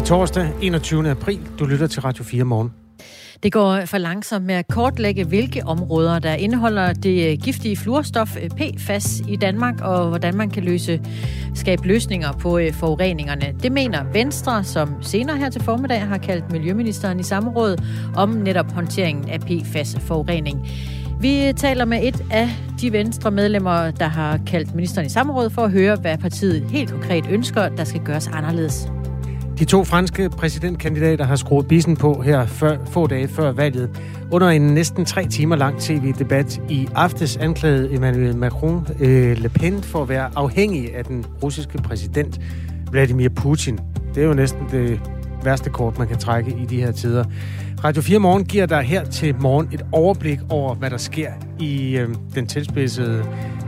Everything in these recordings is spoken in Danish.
Glædelig torsdag, 21. april. Du lytter til Radio 4 morgen. Det går for langsomt med at kortlægge, hvilke områder, der indeholder det øh, giftige fluorstof øh, PFAS i Danmark, og hvordan man kan løse, skabe løsninger på øh, forureningerne. Det mener Venstre, som senere her til formiddag har kaldt Miljøministeren i samråd om netop håndteringen af PFAS-forurening. Vi taler med et af de venstre medlemmer, der har kaldt ministeren i samråd for at høre, hvad partiet helt konkret ønsker, der skal gøres anderledes. De to franske præsidentkandidater har skruet bissen på her før, få dage før valget. Under en næsten tre timer lang tv-debat i aftes anklagede Emmanuel Macron øh, Le Pen for at være afhængig af den russiske præsident Vladimir Putin. Det er jo næsten det værste kort, man kan trække i de her tider. Radio 4 Morgen giver dig her til morgen et overblik over, hvad der sker i øh, den tilspidsede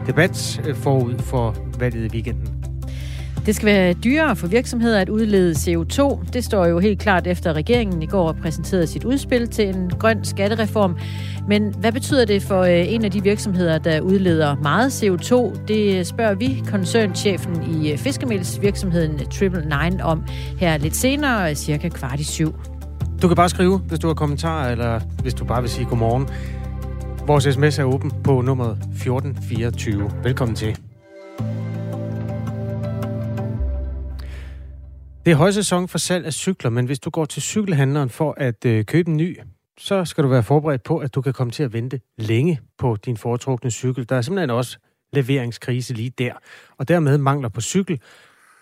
debat øh, forud for valget i weekenden. Det skal være dyrere for virksomheder at udlede CO2. Det står jo helt klart efter, at regeringen i går præsenterede sit udspil til en grøn skattereform. Men hvad betyder det for øh, en af de virksomheder, der udleder meget CO2? Det spørger vi koncernchefen i øh, fiskemelsvirksomheden Triple Nine om her lidt senere, cirka kvart i syv. Du kan bare skrive, hvis du har kommentarer, eller hvis du bare vil sige godmorgen. Vores sms er åben på nummer 1424. Velkommen til. Det er højsæson for salg af cykler, men hvis du går til cykelhandleren for at øh, købe en ny, så skal du være forberedt på, at du kan komme til at vente længe på din foretrukne cykel. Der er simpelthen også leveringskrise lige der, og dermed mangler på cykel,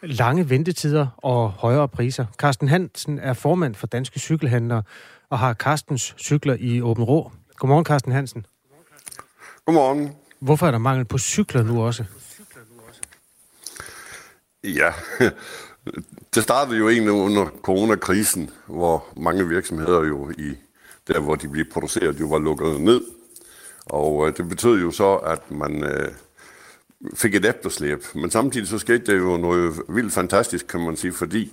lange ventetider og højere priser. Carsten Hansen er formand for Danske Cykelhandlere og har Carstens cykler i Åben Rå. Godmorgen, Carsten Hansen. Godmorgen. Hvorfor er der mangel på cykler nu også? Ja, det startede jo egentlig under coronakrisen, hvor mange virksomheder jo i der, hvor de blev produceret, jo var lukket ned. Og øh, det betød jo så, at man øh, fik et efterslæb. Men samtidig så skete det jo noget vildt fantastisk, kan man sige, fordi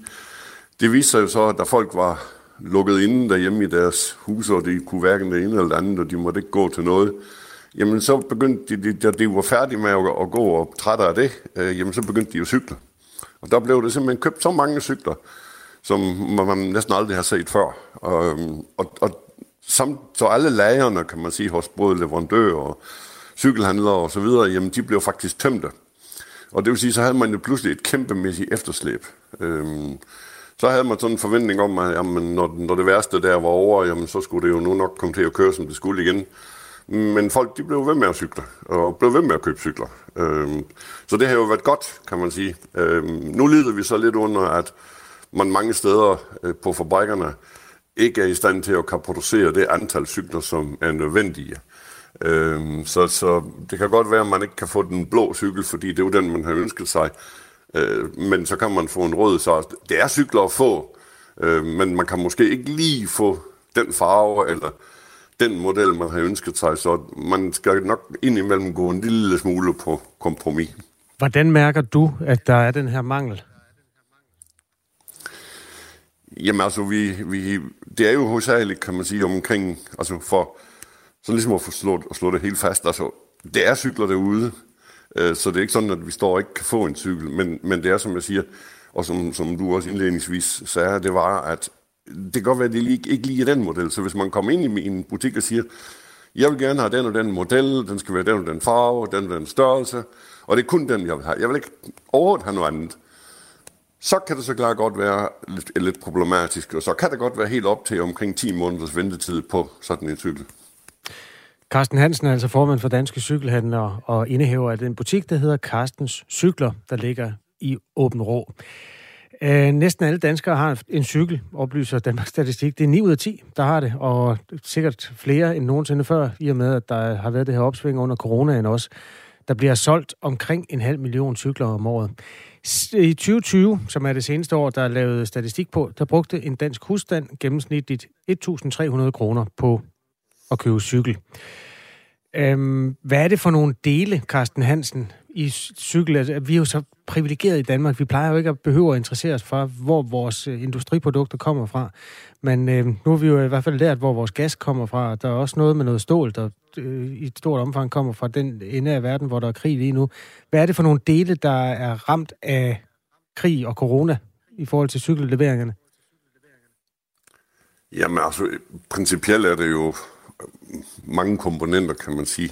det viste sig jo så, at der folk var lukket inde derhjemme i deres huse, og de kunne hverken det ene eller andet, og de måtte ikke gå til noget, jamen så begyndte de, da de var færdige med at, at gå og trætte af det, øh, jamen så begyndte de at cykle. Og der blev det simpelthen købt så mange cykler, som man næsten aldrig har set før. Og, øhm, og, og samt, så alle lagerne, kan man sige, hos både leverandører og cykelhandlere og så videre, jamen de blev faktisk tømte. Og det vil sige, så havde man jo pludselig et kæmpemæssigt efterslæb. Øhm, så havde man sådan en forventning om, at jamen, når, når det værste der var over, jamen, så skulle det jo nu nok komme til at køre, som det skulle igen. Men folk de blev ved med at cykle, og blev ved med at købe cykler. Øhm, så det har jo været godt, kan man sige. Øhm, nu lider vi så lidt under, at man mange steder øh, på fabrikkerne ikke er i stand til at kan producere det antal cykler, som er nødvendige. Øhm, så, så det kan godt være, at man ikke kan få den blå cykel, fordi det er jo den, man har ønsket sig. Øh, men så kan man få en rød, så det er cykler at få, øh, men man kan måske ikke lige få den farve, eller den model, man har ønsket sig, så man skal nok indimellem gå en lille smule på kompromis. Hvordan mærker du, at der er den her mangel? Jamen altså, vi, vi, det er jo hovedsageligt, kan man sige, omkring, altså for, så ligesom at få slået, at slå det helt fast, altså, det er cykler derude, øh, så det er ikke sådan, at vi står og ikke kan få en cykel, men, men det er, som jeg siger, og som, som du også indledningsvis sagde, det var, at det kan godt være, at det lige, ikke lige er den model. Så hvis man kommer ind i en butik og siger, jeg vil gerne have den og den model, den skal være den og den farve, den og den størrelse, og det er kun den, jeg vil have. Jeg vil ikke overhovedet have noget andet. Så kan det så klart godt være lidt, lidt problematisk, og så kan det godt være helt op til omkring 10 måneders ventetid på sådan en cykel. Carsten Hansen er altså formand for Danske Cykelhandlere og indehaver af den butik, der hedder Carstens Cykler, der ligger i Åben Rå. Øh, næsten alle danskere har en cykel, oplyser Danmarks Statistik. Det er 9 ud af 10, der har det, og sikkert flere end nogensinde før, i og med, at der har været det her opsving under coronaen også. Der bliver solgt omkring en halv million cykler om året. I 2020, som er det seneste år, der er lavet statistik på, der brugte en dansk husstand gennemsnitligt 1.300 kroner på at købe cykel. Øhm, hvad er det for nogle dele, Carsten Hansen, i cykel? Altså, vi er jo så privilegeret i Danmark. Vi plejer jo ikke at behøve at interessere os for, hvor vores øh, industriprodukter kommer fra. Men øh, nu har vi jo i hvert fald lært, hvor vores gas kommer fra. Der er også noget med noget stål, der øh, i et stort omfang kommer fra den ende af verden, hvor der er krig lige nu. Hvad er det for nogle dele, der er ramt af krig og corona i forhold til cykelleveringerne? Jamen altså, principielt er det jo øh, mange komponenter, kan man sige.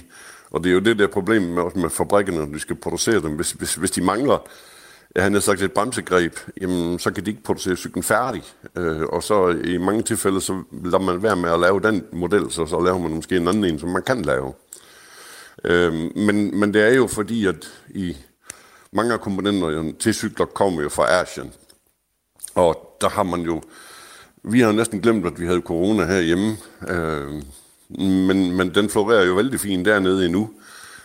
Og det er jo det der problem med, med fabrikkerne, når de skal producere dem. Hvis, hvis, hvis de mangler jeg har sagt et bremsegreb, jamen, så kan de ikke producere cyklen færdig. Øh, og så i mange tilfælde, så lader man være med at lave den model, så, så laver man måske en anden en, som man kan lave. Øh, men, men det er jo fordi, at i mange af komponenterne til cykler kommer jo fra Asien. Og der har man jo, vi har næsten glemt, at vi havde corona herhjemme, øh, men, men den florerer jo vældig fint dernede endnu.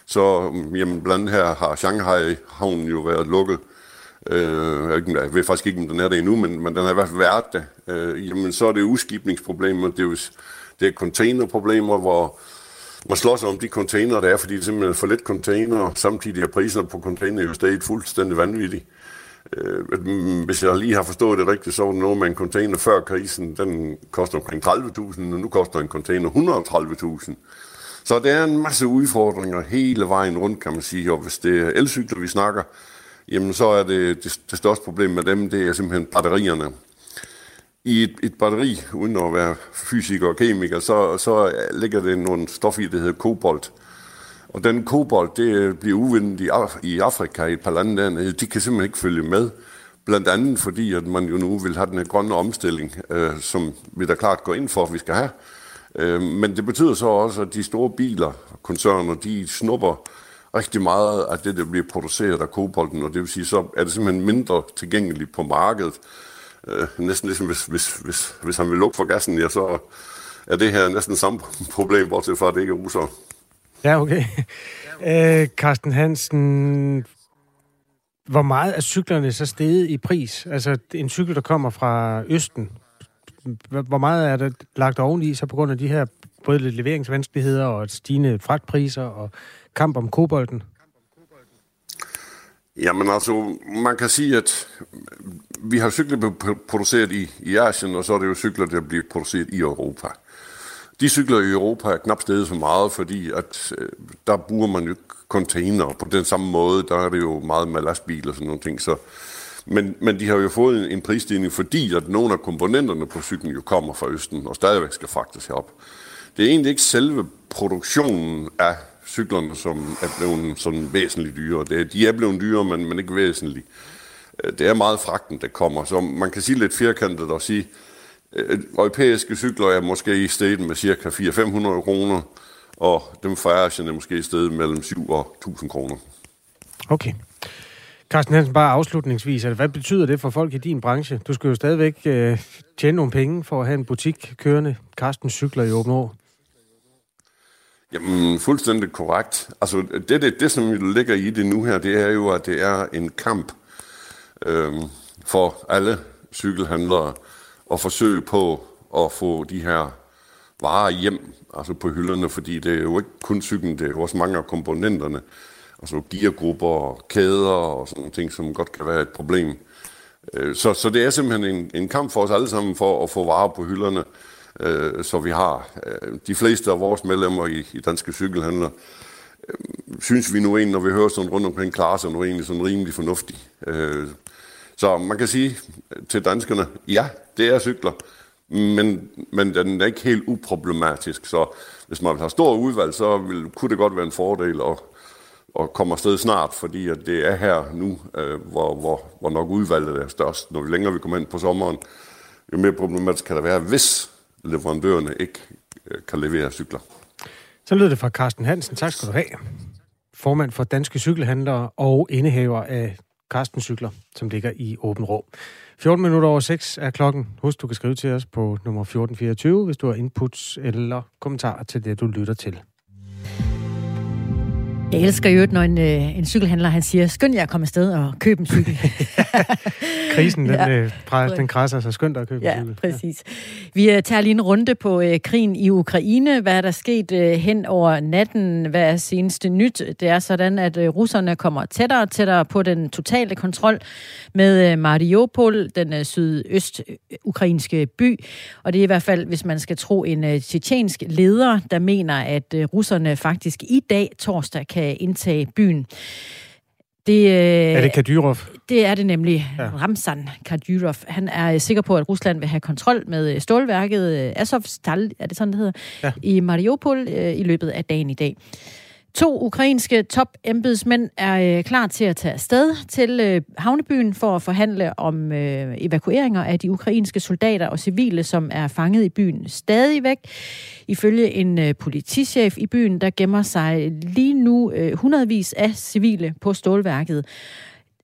Så mm, jamen, blandt andet her har Shanghai havnen jo været lukket. Øh, jeg ved faktisk ikke, om den er det endnu, men, men den har i hvert fald været det. Øh, jamen, så er det udskibningsproblemer, det er jo det er containerproblemer, hvor man slår sig om de container, der er, fordi det simpelthen er for lidt container, samtidig er priserne på container jo stadig fuldstændig vanvittige. Øh, hvis jeg lige har forstået det rigtigt, så var det noget med en container før krisen, den koster omkring 30.000, og nu koster en container 130.000. Så der er en masse udfordringer hele vejen rundt, kan man sige, og hvis det er elcykler, vi snakker, jamen så er det, det, det største problem med dem, det er simpelthen batterierne. I et, et batteri, uden at være fysiker og kemiker, så, så ligger det nogle stof i, der hedder kobolt. Og den kobolt, det øh, bliver uvindet i, i Afrika i et par lande dernede. De kan simpelthen ikke følge med. Blandt andet fordi, at man jo nu vil have den her grønne omstilling, øh, som vi da klart går ind for, at vi skal have. Øh, men det betyder så også, at de store biler, koncerner, de snupper rigtig meget af det, der bliver produceret af kobolten, og det vil sige, så er det simpelthen mindre tilgængeligt på markedet. Øh, næsten ligesom hvis, hvis, hvis, hvis han vil lukke for gassen, ja, så er det her næsten samme problem, bortset fra, at det ikke er russere. Ja, okay. Øh, Carsten Hansen, hvor meget er cyklerne så steget i pris? Altså en cykel, der kommer fra Østen, hvor meget er det lagt oveni, så på grund af de her både leveringsvanskeligheder og stigende fragtpriser og kamp om kobolden? Jamen altså, man kan sige, at vi har cykler produceret i, i Asien, og så er det jo cykler, der bliver produceret i Europa. De cykler i Europa er knap stedet så meget, fordi at øh, der bruger man jo container på den samme måde. Der er det jo meget med lastbiler og sådan nogle ting. Så, men, men de har jo fået en, en prisstigning, fordi at nogle af komponenterne på cyklen jo kommer fra Østen og stadigvæk skal fragtes herop. Det er egentlig ikke selve produktionen af cyklerne, som er blevet sådan væsentligt dyre. Det, de er blevet dyre, men, men ikke væsentligt. Øh, det er meget fragten, der kommer. Så man kan sige lidt firkantet og sige, at europæiske cykler er måske i stedet med cirka 400-500 kroner, og dem fra Asien er måske i stedet mellem 7 og 1000 kroner. Okay. Carsten Hansen, bare afslutningsvis, hvad betyder det for folk i din branche? Du skal jo stadigvæk øh, tjene nogle penge for at have en butik kørende. Carsten cykler i Åben Jamen, fuldstændig korrekt. Altså, det, det, det, som ligger i det nu her, det er jo, at det er en kamp øh, for alle cykelhandlere og forsøg på at få de her varer hjem, altså på hylderne, fordi det er jo ikke kun cyklen, det er jo også mange af komponenterne, altså geargrupper, kæder og sådan nogle ting, som godt kan være et problem. Øh, så, så det er simpelthen en, en kamp for os alle sammen for at få varer på hylderne, øh, så vi har øh, de fleste af vores medlemmer i, i Danske Cykelhandler, øh, synes vi nu egentlig, når vi hører sådan rundt omkring, klarer sig nu egentlig sådan rimelig fornuftig. Øh, så man kan sige til danskerne, ja, det er cykler, men, men den er ikke helt uproblematisk. Så hvis man vil have stor udvalg, så vil, kunne det godt være en fordel at, at komme afsted snart, fordi at det er her nu, øh, hvor, hvor, hvor nok udvalget er størst. Når vi længere vi kommer ind på sommeren, jo mere problematisk kan det være, hvis leverandørerne ikke øh, kan levere cykler. Så lyder det fra Carsten Hansen. Tak skal du have. Formand for Danske Cykelhandlere og indehaver af Carsten Cykler, som ligger i Åben Rå. 14 minutter over 6 er klokken. Husk, du kan skrive til os på nummer 1424, hvis du har inputs eller kommentarer til det, du lytter til. Jeg elsker jo, når en, øh, en cykelhandler han siger, skynd jer at komme afsted og købe en cykel. Krisen, den, ja. øh, præ, den krasser sig skyndt at købe ja, en cykel. præcis. Vi øh, tager lige en runde på øh, krigen i Ukraine. Hvad er der sket øh, hen over natten? Hvad er seneste nyt? Det er sådan, at øh, russerne kommer tættere og tættere på den totale kontrol med øh, Mariupol, den øh, sydøst-ukrainske by. Og det er i hvert fald, hvis man skal tro en øh, tjetjensk leder, der mener, at øh, russerne faktisk i dag, torsdag, kan indtage byen. Det, øh, er det Kadyrov? Det er det nemlig. Ja. Ramzan Kadyrov. Han er sikker på, at Rusland vil have kontrol med stålværket Azovstal, er det sådan, det hedder, ja. i Mariupol øh, i løbet af dagen i dag. To ukrainske topembedsmænd er øh, klar til at tage afsted til øh, havnebyen for at forhandle om øh, evakueringer af de ukrainske soldater og civile, som er fanget i byen stadigvæk. Ifølge en øh, politichef i byen, der gemmer sig lige nu øh, hundredvis af civile på stålværket.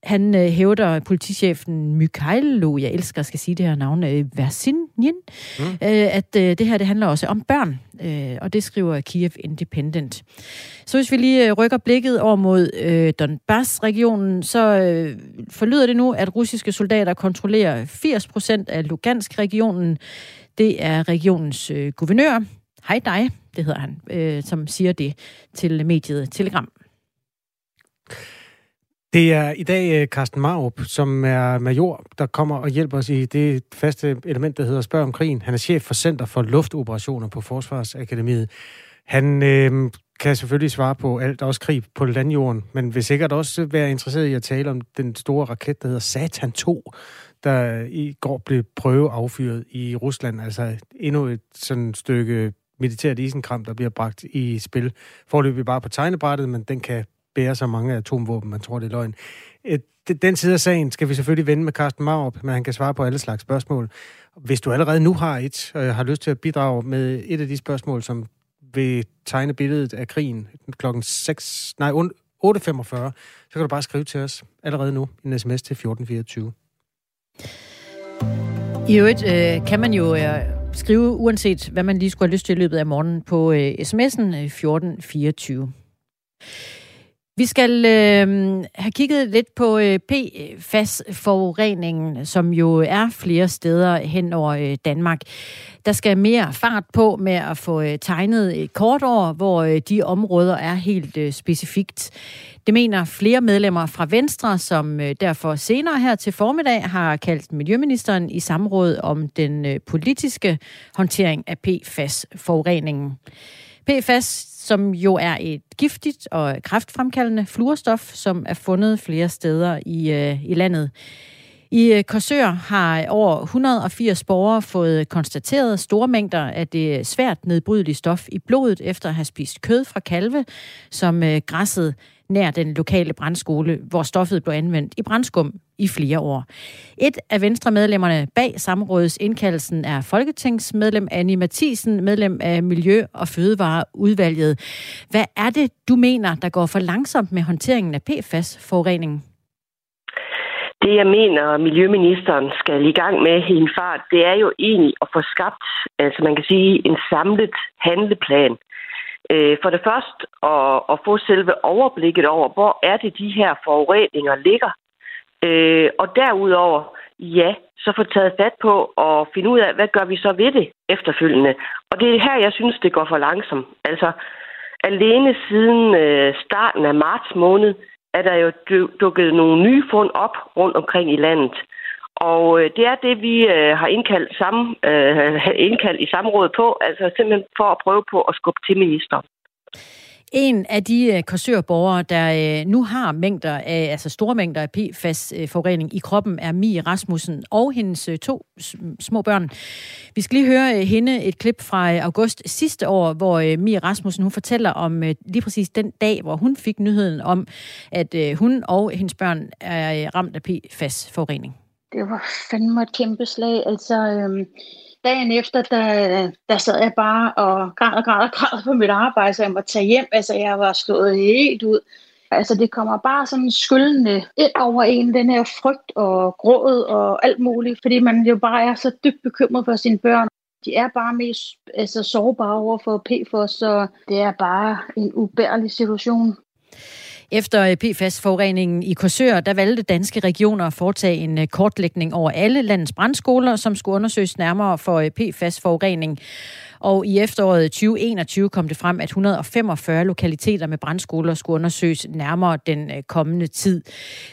Han øh, hævder politichefen Mykhailo, jeg elsker at skal sige det her navn, øh, Versinjen, mm. øh, at øh, det her det handler også om børn, øh, og det skriver Kiev Independent. Så hvis vi lige øh, rykker blikket over mod øh, Donbass-regionen, så øh, forlyder det nu, at russiske soldater kontrollerer 80 procent af Lugansk-regionen. Det er regionens øh, guvernør, hej dig, det hedder han, øh, som siger det til mediet Telegram. Det er i dag øh, Carsten Marup, som er major, der kommer og hjælper os i det faste element, der hedder Spørg om krigen. Han er chef for Center for Luftoperationer på Forsvarsakademiet. Han øh, kan selvfølgelig svare på alt, også krig på landjorden, men vil sikkert også være interesseret i at tale om den store raket, der hedder Satan 2, der i går blev prøve affyret i Rusland. Altså endnu et sådan stykke militært isenkram, der bliver bragt i spil. Forløbig bare på tegnebrættet, men den kan bærer så mange atomvåben, man tror, det er løgn. Øh, den side af sagen skal vi selvfølgelig vende med Carsten Marup, men han kan svare på alle slags spørgsmål. Hvis du allerede nu har et, og har lyst til at bidrage med et af de spørgsmål, som vil tegne billedet af krigen klokken 6, nej, 8.45, så kan du bare skrive til os allerede nu en sms til 1424. I øvrigt øh, kan man jo øh, skrive, uanset hvad man lige skulle have lyst til i løbet af morgenen, på øh, sms'en øh, 1424. Vi skal øh, have kigget lidt på øh, PFAS-forureningen, som jo er flere steder hen over øh, Danmark. Der skal mere fart på med at få øh, tegnet et kort over, hvor øh, de områder er helt øh, specifikt. Det mener flere medlemmer fra Venstre, som øh, derfor senere her til formiddag har kaldt Miljøministeren i samråd om den øh, politiske håndtering af PFAS-forureningen. PFAS som jo er et giftigt og kraftfremkaldende fluorstof, som er fundet flere steder i, øh, i landet. I øh, Korsør har over 180 borgere fået konstateret store mængder af det svært nedbrydelige stof i blodet efter at have spist kød fra kalve, som øh, græsset nær den lokale brandskole, hvor stoffet blev anvendt i brandskum i flere år. Et af venstremedlemmerne bag samrådets indkaldelsen er folketingsmedlem Annie Mathisen, medlem af Miljø- og Fødevareudvalget. Hvad er det, du mener, der går for langsomt med håndteringen af PFAS-forureningen? Det, jeg mener, Miljøministeren skal i gang med i en fart, det er jo egentlig at få skabt, altså man kan sige, en samlet handleplan øh, for det første at, at få selve overblikket over, hvor er det, de her forureninger ligger. Øh, og derudover, ja, så få taget fat på og finde ud af, hvad gør vi så ved det efterfølgende. Og det er her, jeg synes, det går for langsomt. Altså, alene siden øh, starten af marts måned, er der jo dukket nogle nye fund op rundt omkring i landet. Og øh, det er det, vi øh, har indkaldt, sammen, øh, indkaldt i samrådet på, altså simpelthen for at prøve på at skubbe til ministeren. En af de øh, korsørborgere, der øh, nu har mængder af, altså store mængder af PFAS-forurening øh, i kroppen, er Mie Rasmussen og hendes to små børn. Vi skal lige høre hende et klip fra august sidste år, hvor Mie Rasmussen hun fortæller om lige præcis den dag, hvor hun fik nyheden om, at hun og hendes børn er ramt af PFAS-forurening det var fandme et kæmpe slag. Altså, øhm, dagen efter, der, der sad jeg bare og græd og græd og græd på mit arbejde, så jeg måtte tage hjem. Altså, jeg var slået helt ud. Altså, det kommer bare sådan skyldende ind over en, den her frygt og gråd og alt muligt, fordi man jo bare er så dybt bekymret for sine børn. De er bare mest altså, sårbare over for PFOS, så det er bare en ubærlig situation. Efter PFAS-forureningen i Korsør, der valgte danske regioner at foretage en øh, kortlægning over alle landets brandskoler, som skulle undersøges nærmere for øh, PFAS-forurening. Og i efteråret 2021 kom det frem, at 145 lokaliteter med brandskoler skulle undersøges nærmere den øh, kommende tid.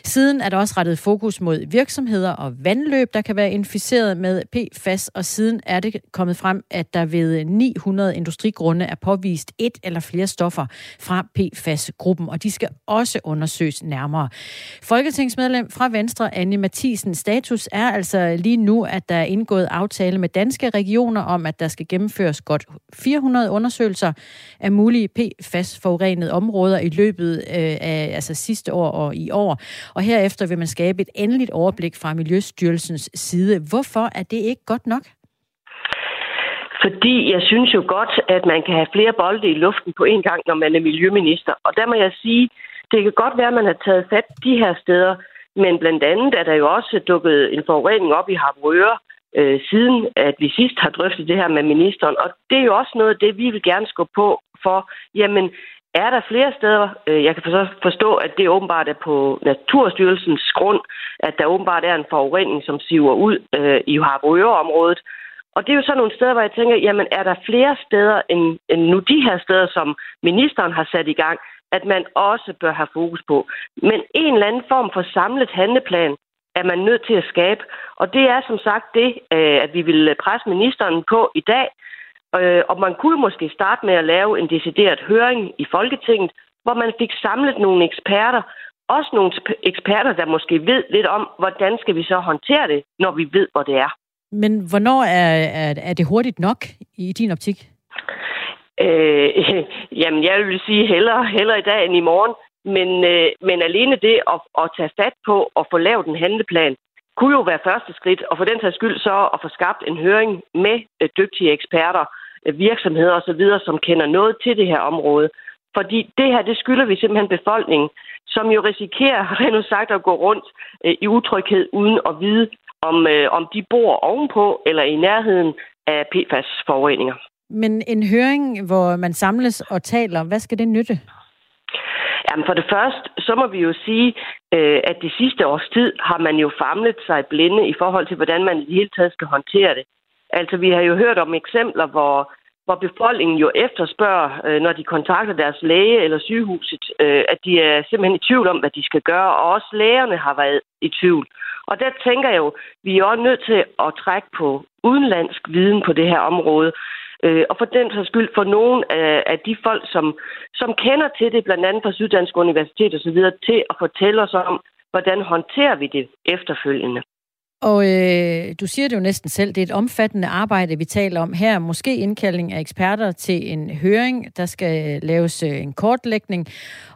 Siden er der også rettet fokus mod virksomheder og vandløb, der kan være inficeret med PFAS, og siden er det kommet frem, at der ved 900 industrigrunde er påvist et eller flere stoffer fra PFAS-gruppen, og de skal også undersøges nærmere. Folketingsmedlem fra Venstre, Anne Mathisen, status er altså lige nu, at der er indgået aftale med danske regioner om, at der skal gennemføres godt 400 undersøgelser af mulige PFAS-forurenede områder i løbet øh, af altså sidste år og i år. Og herefter vil man skabe et endeligt overblik fra Miljøstyrelsens side. Hvorfor er det ikke godt nok? Fordi jeg synes jo godt, at man kan have flere bolde i luften på en gang, når man er miljøminister. Og der må jeg sige, det kan godt være, at man har taget fat de her steder, men blandt andet er der jo også dukket en forurening op i Harboøre, øh, siden at vi sidst har drøftet det her med ministeren. Og det er jo også noget af det, vi vil gerne skubbe på for. Jamen, er der flere steder? Øh, jeg kan forstå, at det åbenbart er på Naturstyrelsens grund, at der åbenbart er en forurening, som siver ud øh, i Harboøre-området. Og det er jo sådan nogle steder, hvor jeg tænker, jamen er der flere steder end, end nu de her steder, som ministeren har sat i gang, at man også bør have fokus på. Men en eller anden form for samlet handleplan er man nødt til at skabe. Og det er som sagt det, øh, at vi vil presse ministeren på i dag. Øh, og man kunne måske starte med at lave en decideret høring i Folketinget, hvor man fik samlet nogle eksperter, også nogle eksperter, der måske ved lidt om, hvordan skal vi så håndtere det, når vi ved, hvor det er. Men hvornår er, er, er det hurtigt nok i din optik? Øh, jamen, jeg vil sige hellere, hellere i dag end i morgen. Men, øh, men alene det at, at tage fat på og få lavet en handleplan, kunne jo være første skridt, og for den sags skyld så at få skabt en høring med øh, dygtige eksperter, øh, virksomheder osv., som kender noget til det her område. Fordi det her, det skylder vi simpelthen befolkningen, som jo risikerer, rent sagt, at gå rundt øh, i utryghed uden at vide, om, øh, om de bor ovenpå eller i nærheden af PFAS-forureninger. Men en høring, hvor man samles og taler, hvad skal det nytte? Jamen for det første, så må vi jo sige, øh, at de sidste års tid har man jo famlet sig blinde i forhold til, hvordan man i det hele taget skal håndtere det. Altså vi har jo hørt om eksempler, hvor, hvor befolkningen jo efterspørger, øh, når de kontakter deres læge eller sygehuset, øh, at de er simpelthen i tvivl om, hvad de skal gøre, og også lægerne har været i tvivl. Og der tænker jeg jo, vi er også nødt til at trække på udenlandsk viden på det her område. Øh, og for den så skyld for nogle af, af de folk, som, som kender til det, blandt andet fra Syddansk Universitet osv., til at fortælle os om, hvordan håndterer vi det efterfølgende. Og øh, du siger det jo næsten selv, det er et omfattende arbejde, vi taler om her. Måske indkaldning af eksperter til en høring, der skal laves øh, en kortlægning.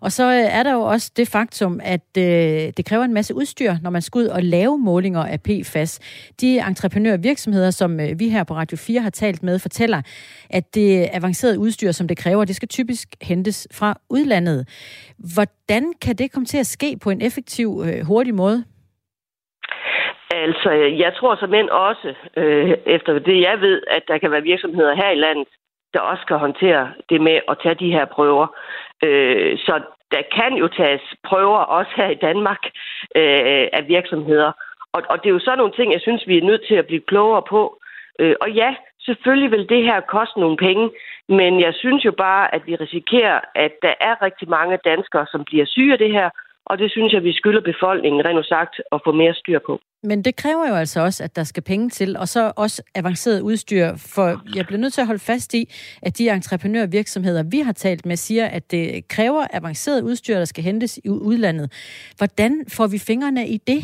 Og så øh, er der jo også det faktum, at øh, det kræver en masse udstyr, når man skal ud og lave målinger af PFAS. De entreprenørvirksomheder, som øh, vi her på Radio 4 har talt med, fortæller, at det avancerede udstyr, som det kræver, det skal typisk hentes fra udlandet. Hvordan kan det komme til at ske på en effektiv, øh, hurtig måde? Altså, jeg tror som mænd også, øh, efter det jeg ved, at der kan være virksomheder her i landet, der også kan håndtere det med at tage de her prøver. Øh, så der kan jo tages prøver også her i Danmark øh, af virksomheder. Og, og det er jo sådan nogle ting, jeg synes, vi er nødt til at blive klogere på. Øh, og ja, selvfølgelig vil det her koste nogle penge, men jeg synes jo bare, at vi risikerer, at der er rigtig mange danskere, som bliver syge af det her, og det synes jeg, vi skylder befolkningen, rent sagt, at få mere styr på. Men det kræver jo altså også, at der skal penge til, og så også avanceret udstyr. For jeg bliver nødt til at holde fast i, at de entreprenørvirksomheder, vi har talt med, siger, at det kræver avanceret udstyr, der skal hentes i udlandet. Hvordan får vi fingrene i det?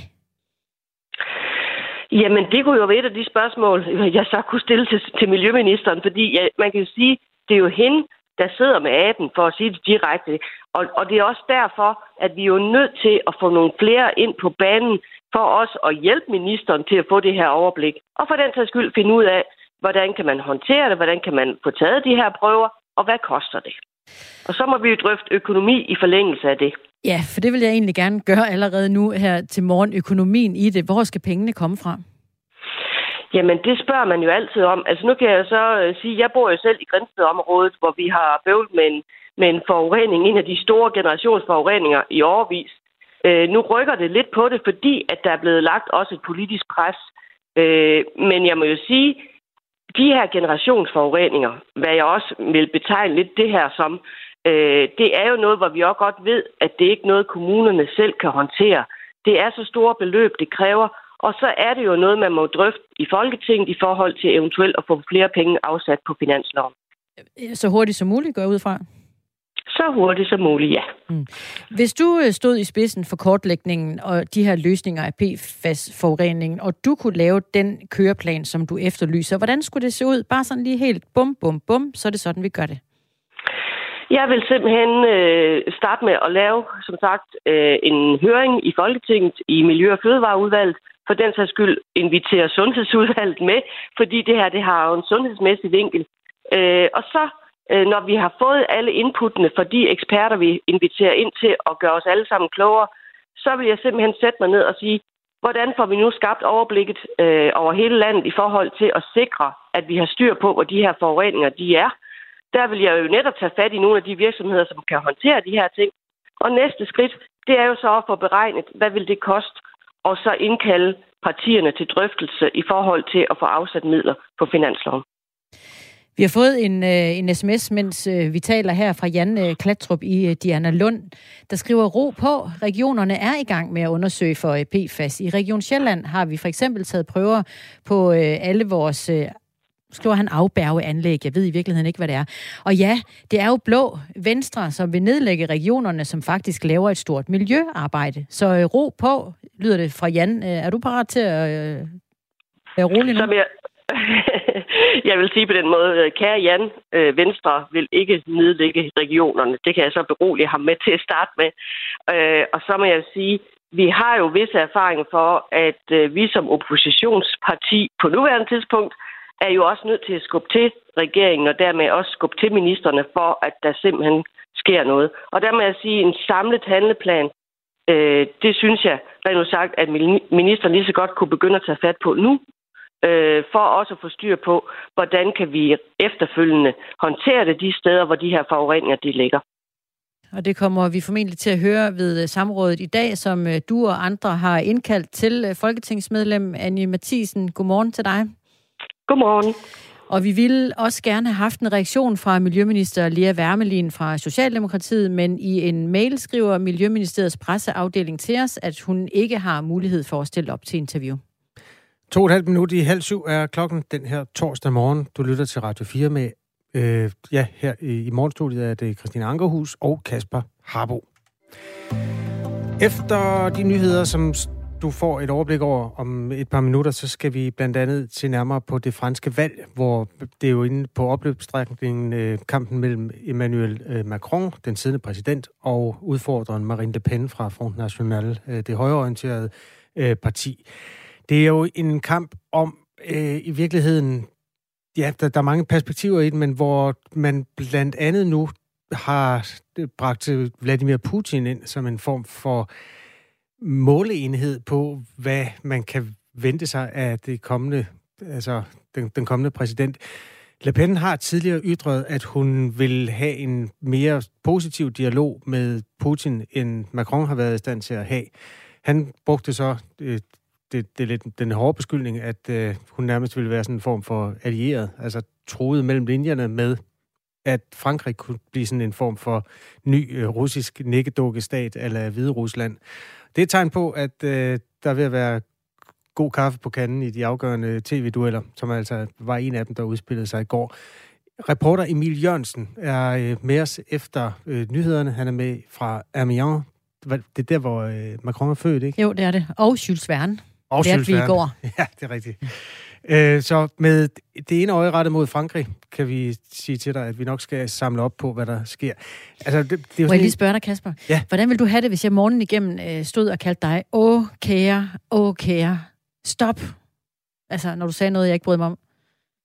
Jamen, det kunne jo være et af de spørgsmål, jeg så kunne stille til, til Miljøministeren, fordi ja, man kan jo sige, det er jo hende, der sidder med aben, for at sige det direkte. Og, og det er også derfor, at vi er jo nødt til at få nogle flere ind på banen, for os at hjælpe ministeren til at få det her overblik. Og for den sags skyld finde ud af, hvordan kan man håndtere det, hvordan kan man få taget de her prøver, og hvad koster det. Og så må vi jo drøfte økonomi i forlængelse af det. Ja, for det vil jeg egentlig gerne gøre allerede nu her til morgen. Økonomien i det. Hvor skal pengene komme fra? Jamen, det spørger man jo altid om. Altså, nu kan jeg så øh, sige, at jeg bor jo selv i Grænsted-området, hvor vi har bøvlet med en, med en forurening, en af de store generationsforureninger i overvis. Øh, nu rykker det lidt på det, fordi at der er blevet lagt også et politisk pres. Øh, men jeg må jo sige, de her generationsforureninger, hvad jeg også vil betegne lidt det her som, øh, det er jo noget, hvor vi også godt ved, at det ikke er noget, kommunerne selv kan håndtere. Det er så store beløb, det kræver, og så er det jo noget, man må drøfte i Folketinget i forhold til eventuelt at få flere penge afsat på finansloven. Så hurtigt som muligt, går ud fra? Så hurtigt som muligt, ja. Mm. Hvis du øh, stod i spidsen for kortlægningen og de her løsninger af PFAS-forureningen, og du kunne lave den køreplan, som du efterlyser, hvordan skulle det se ud? Bare sådan lige helt bum, bum, bum, så er det sådan, vi gør det. Jeg vil simpelthen øh, starte med at lave, som sagt, øh, en høring i Folketinget i Miljø- og Fødevareudvalget. For den sags skyld invitere Sundhedsudvalget med, fordi det her det har jo en sundhedsmæssig vinkel. Øh, og så øh, når vi har fået alle inputtene fra de eksperter, vi inviterer ind til at gøre os alle sammen klogere, så vil jeg simpelthen sætte mig ned og sige, hvordan får vi nu skabt overblikket øh, over hele landet i forhold til at sikre, at vi har styr på, hvor de her forureninger de er. Der vil jeg jo netop tage fat i nogle af de virksomheder, som kan håndtere de her ting. Og næste skridt, det er jo så at få beregnet, hvad vil det koste, og så indkalde partierne til drøftelse i forhold til at få afsat midler på finansloven. Vi har fået en, øh, en sms, mens øh, vi taler her fra Jan øh, Klatrup i Diana Lund, der skriver ro på. Regionerne er i gang med at undersøge for PFAS. I Region Sjælland har vi for eksempel taget prøver på alle vores skriver han afbærgeanlæg. Jeg ved i virkeligheden ikke, hvad det er. Og ja, det er jo blå Venstre, som vil nedlægge regionerne, som faktisk laver et stort miljøarbejde. Så øh, ro på, lyder det fra Jan. Øh, er du parat til at øh, være rolig nu? Som jeg, jeg vil sige på den måde, øh, kære Jan, øh, Venstre vil ikke nedlægge regionerne. Det kan jeg så berolige ham med til at starte med. Øh, og så må jeg sige, vi har jo visse erfaringer for, at øh, vi som oppositionsparti på nuværende tidspunkt er jo også nødt til at skubbe til regeringen, og dermed også skubbe til ministerne for, at der simpelthen sker noget. Og der må jeg sige, en samlet handleplan, øh, det synes jeg, rent sagt, at ministeren lige så godt kunne begynde at tage fat på nu, øh, for også at få styr på, hvordan kan vi efterfølgende håndtere det de steder, hvor de her forureninger de ligger. Og det kommer vi formentlig til at høre ved øh, samrådet i dag, som øh, du og andre har indkaldt til folketingsmedlem Annie Mathisen. Godmorgen til dig. Godmorgen. Og vi ville også gerne have haft en reaktion fra Miljøminister Lea Wermelin fra Socialdemokratiet, men i en mail skriver Miljøministeriets presseafdeling til os, at hun ikke har mulighed for at stille op til interview. To og et halvt minut i halv syv er klokken den her torsdag morgen. Du lytter til Radio 4 med, øh, ja, her i, i morgenstudiet er det Christina Ankerhus og Kasper Harbo. Efter de nyheder, som du får et overblik over om et par minutter, så skal vi blandt andet se nærmere på det franske valg, hvor det er jo inde på opløbsstrækningen øh, kampen mellem Emmanuel øh, Macron, den siddende præsident, og udfordreren Marine Le Pen fra Front National, øh, det højreorienterede øh, parti. Det er jo en kamp om øh, i virkeligheden, ja, der, der er mange perspektiver i den, men hvor man blandt andet nu har bragt Vladimir Putin ind som en form for måleenhed på, hvad man kan vente sig af det kommende, altså den, den kommende præsident. Le Pen har tidligere ytret, at hun vil have en mere positiv dialog med Putin, end Macron har været i stand til at have. Han brugte så øh, det, det er lidt den hårde beskyldning, at øh, hun nærmest ville være sådan en form for allieret, altså troet mellem linjerne med, at Frankrig kunne blive sådan en form for ny øh, russisk nikkedukkestat eller Hvide Rusland. Det er et tegn på, at øh, der vil være god kaffe på kanden i de afgørende tv-dueller, som altså var en af dem, der udspillede sig i går. Reporter Emil Jørgensen er øh, med os efter øh, nyhederne. Han er med fra Amiens. Det er der, hvor øh, Macron er født, ikke? Jo, det er det. Og Jules Verne. Og Lærte vi i går. Ja, det er rigtigt. Øh, så med det ene øje rettet mod Frankrig, kan vi sige til dig, at vi nok skal samle op på, hvad der sker. Altså, det, det er jo Må jeg lige spørge dig, Kasper? Ja. Hvordan vil du have det, hvis jeg morgenen igennem øh, stod og kaldte dig, åh kære, åh kære, stop? Altså, når du sagde noget, jeg ikke brød mig om.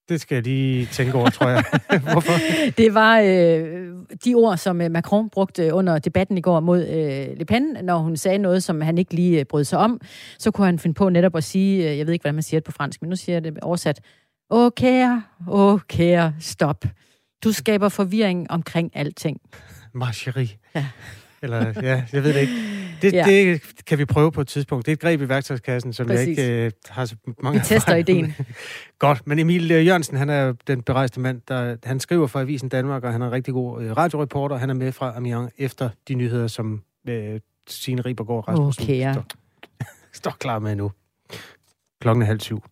Det skal jeg lige tænke over, tror jeg. Hvorfor? Det var øh, de ord, som øh, Macron brugte under debatten i går mod øh, Le Pen, når hun sagde noget, som han ikke lige øh, brød sig om. Så kunne han finde på netop at sige, øh, jeg ved ikke, hvordan man siger det på fransk, men nu siger jeg det oversat, åh kære, åh kære, stop. Du skaber forvirring omkring alting. Marcherie. Ja. Eller, ja, jeg ved det ikke. det, ja. det kan vi prøve på et tidspunkt. Det er et greb i værktøjskassen, som Præcis. jeg ikke uh, har så mange Vi tester ideen. Godt, men Emil øh, Jørgensen, han er den berejste mand, der, han skriver for Avisen Danmark, og han er en rigtig god uh, radioreporter. Han er med fra Amiens efter de nyheder, som uh, Signe Ribergaard Rasmussen okay, ja. står, står klar med nu. Klokken er halv syv.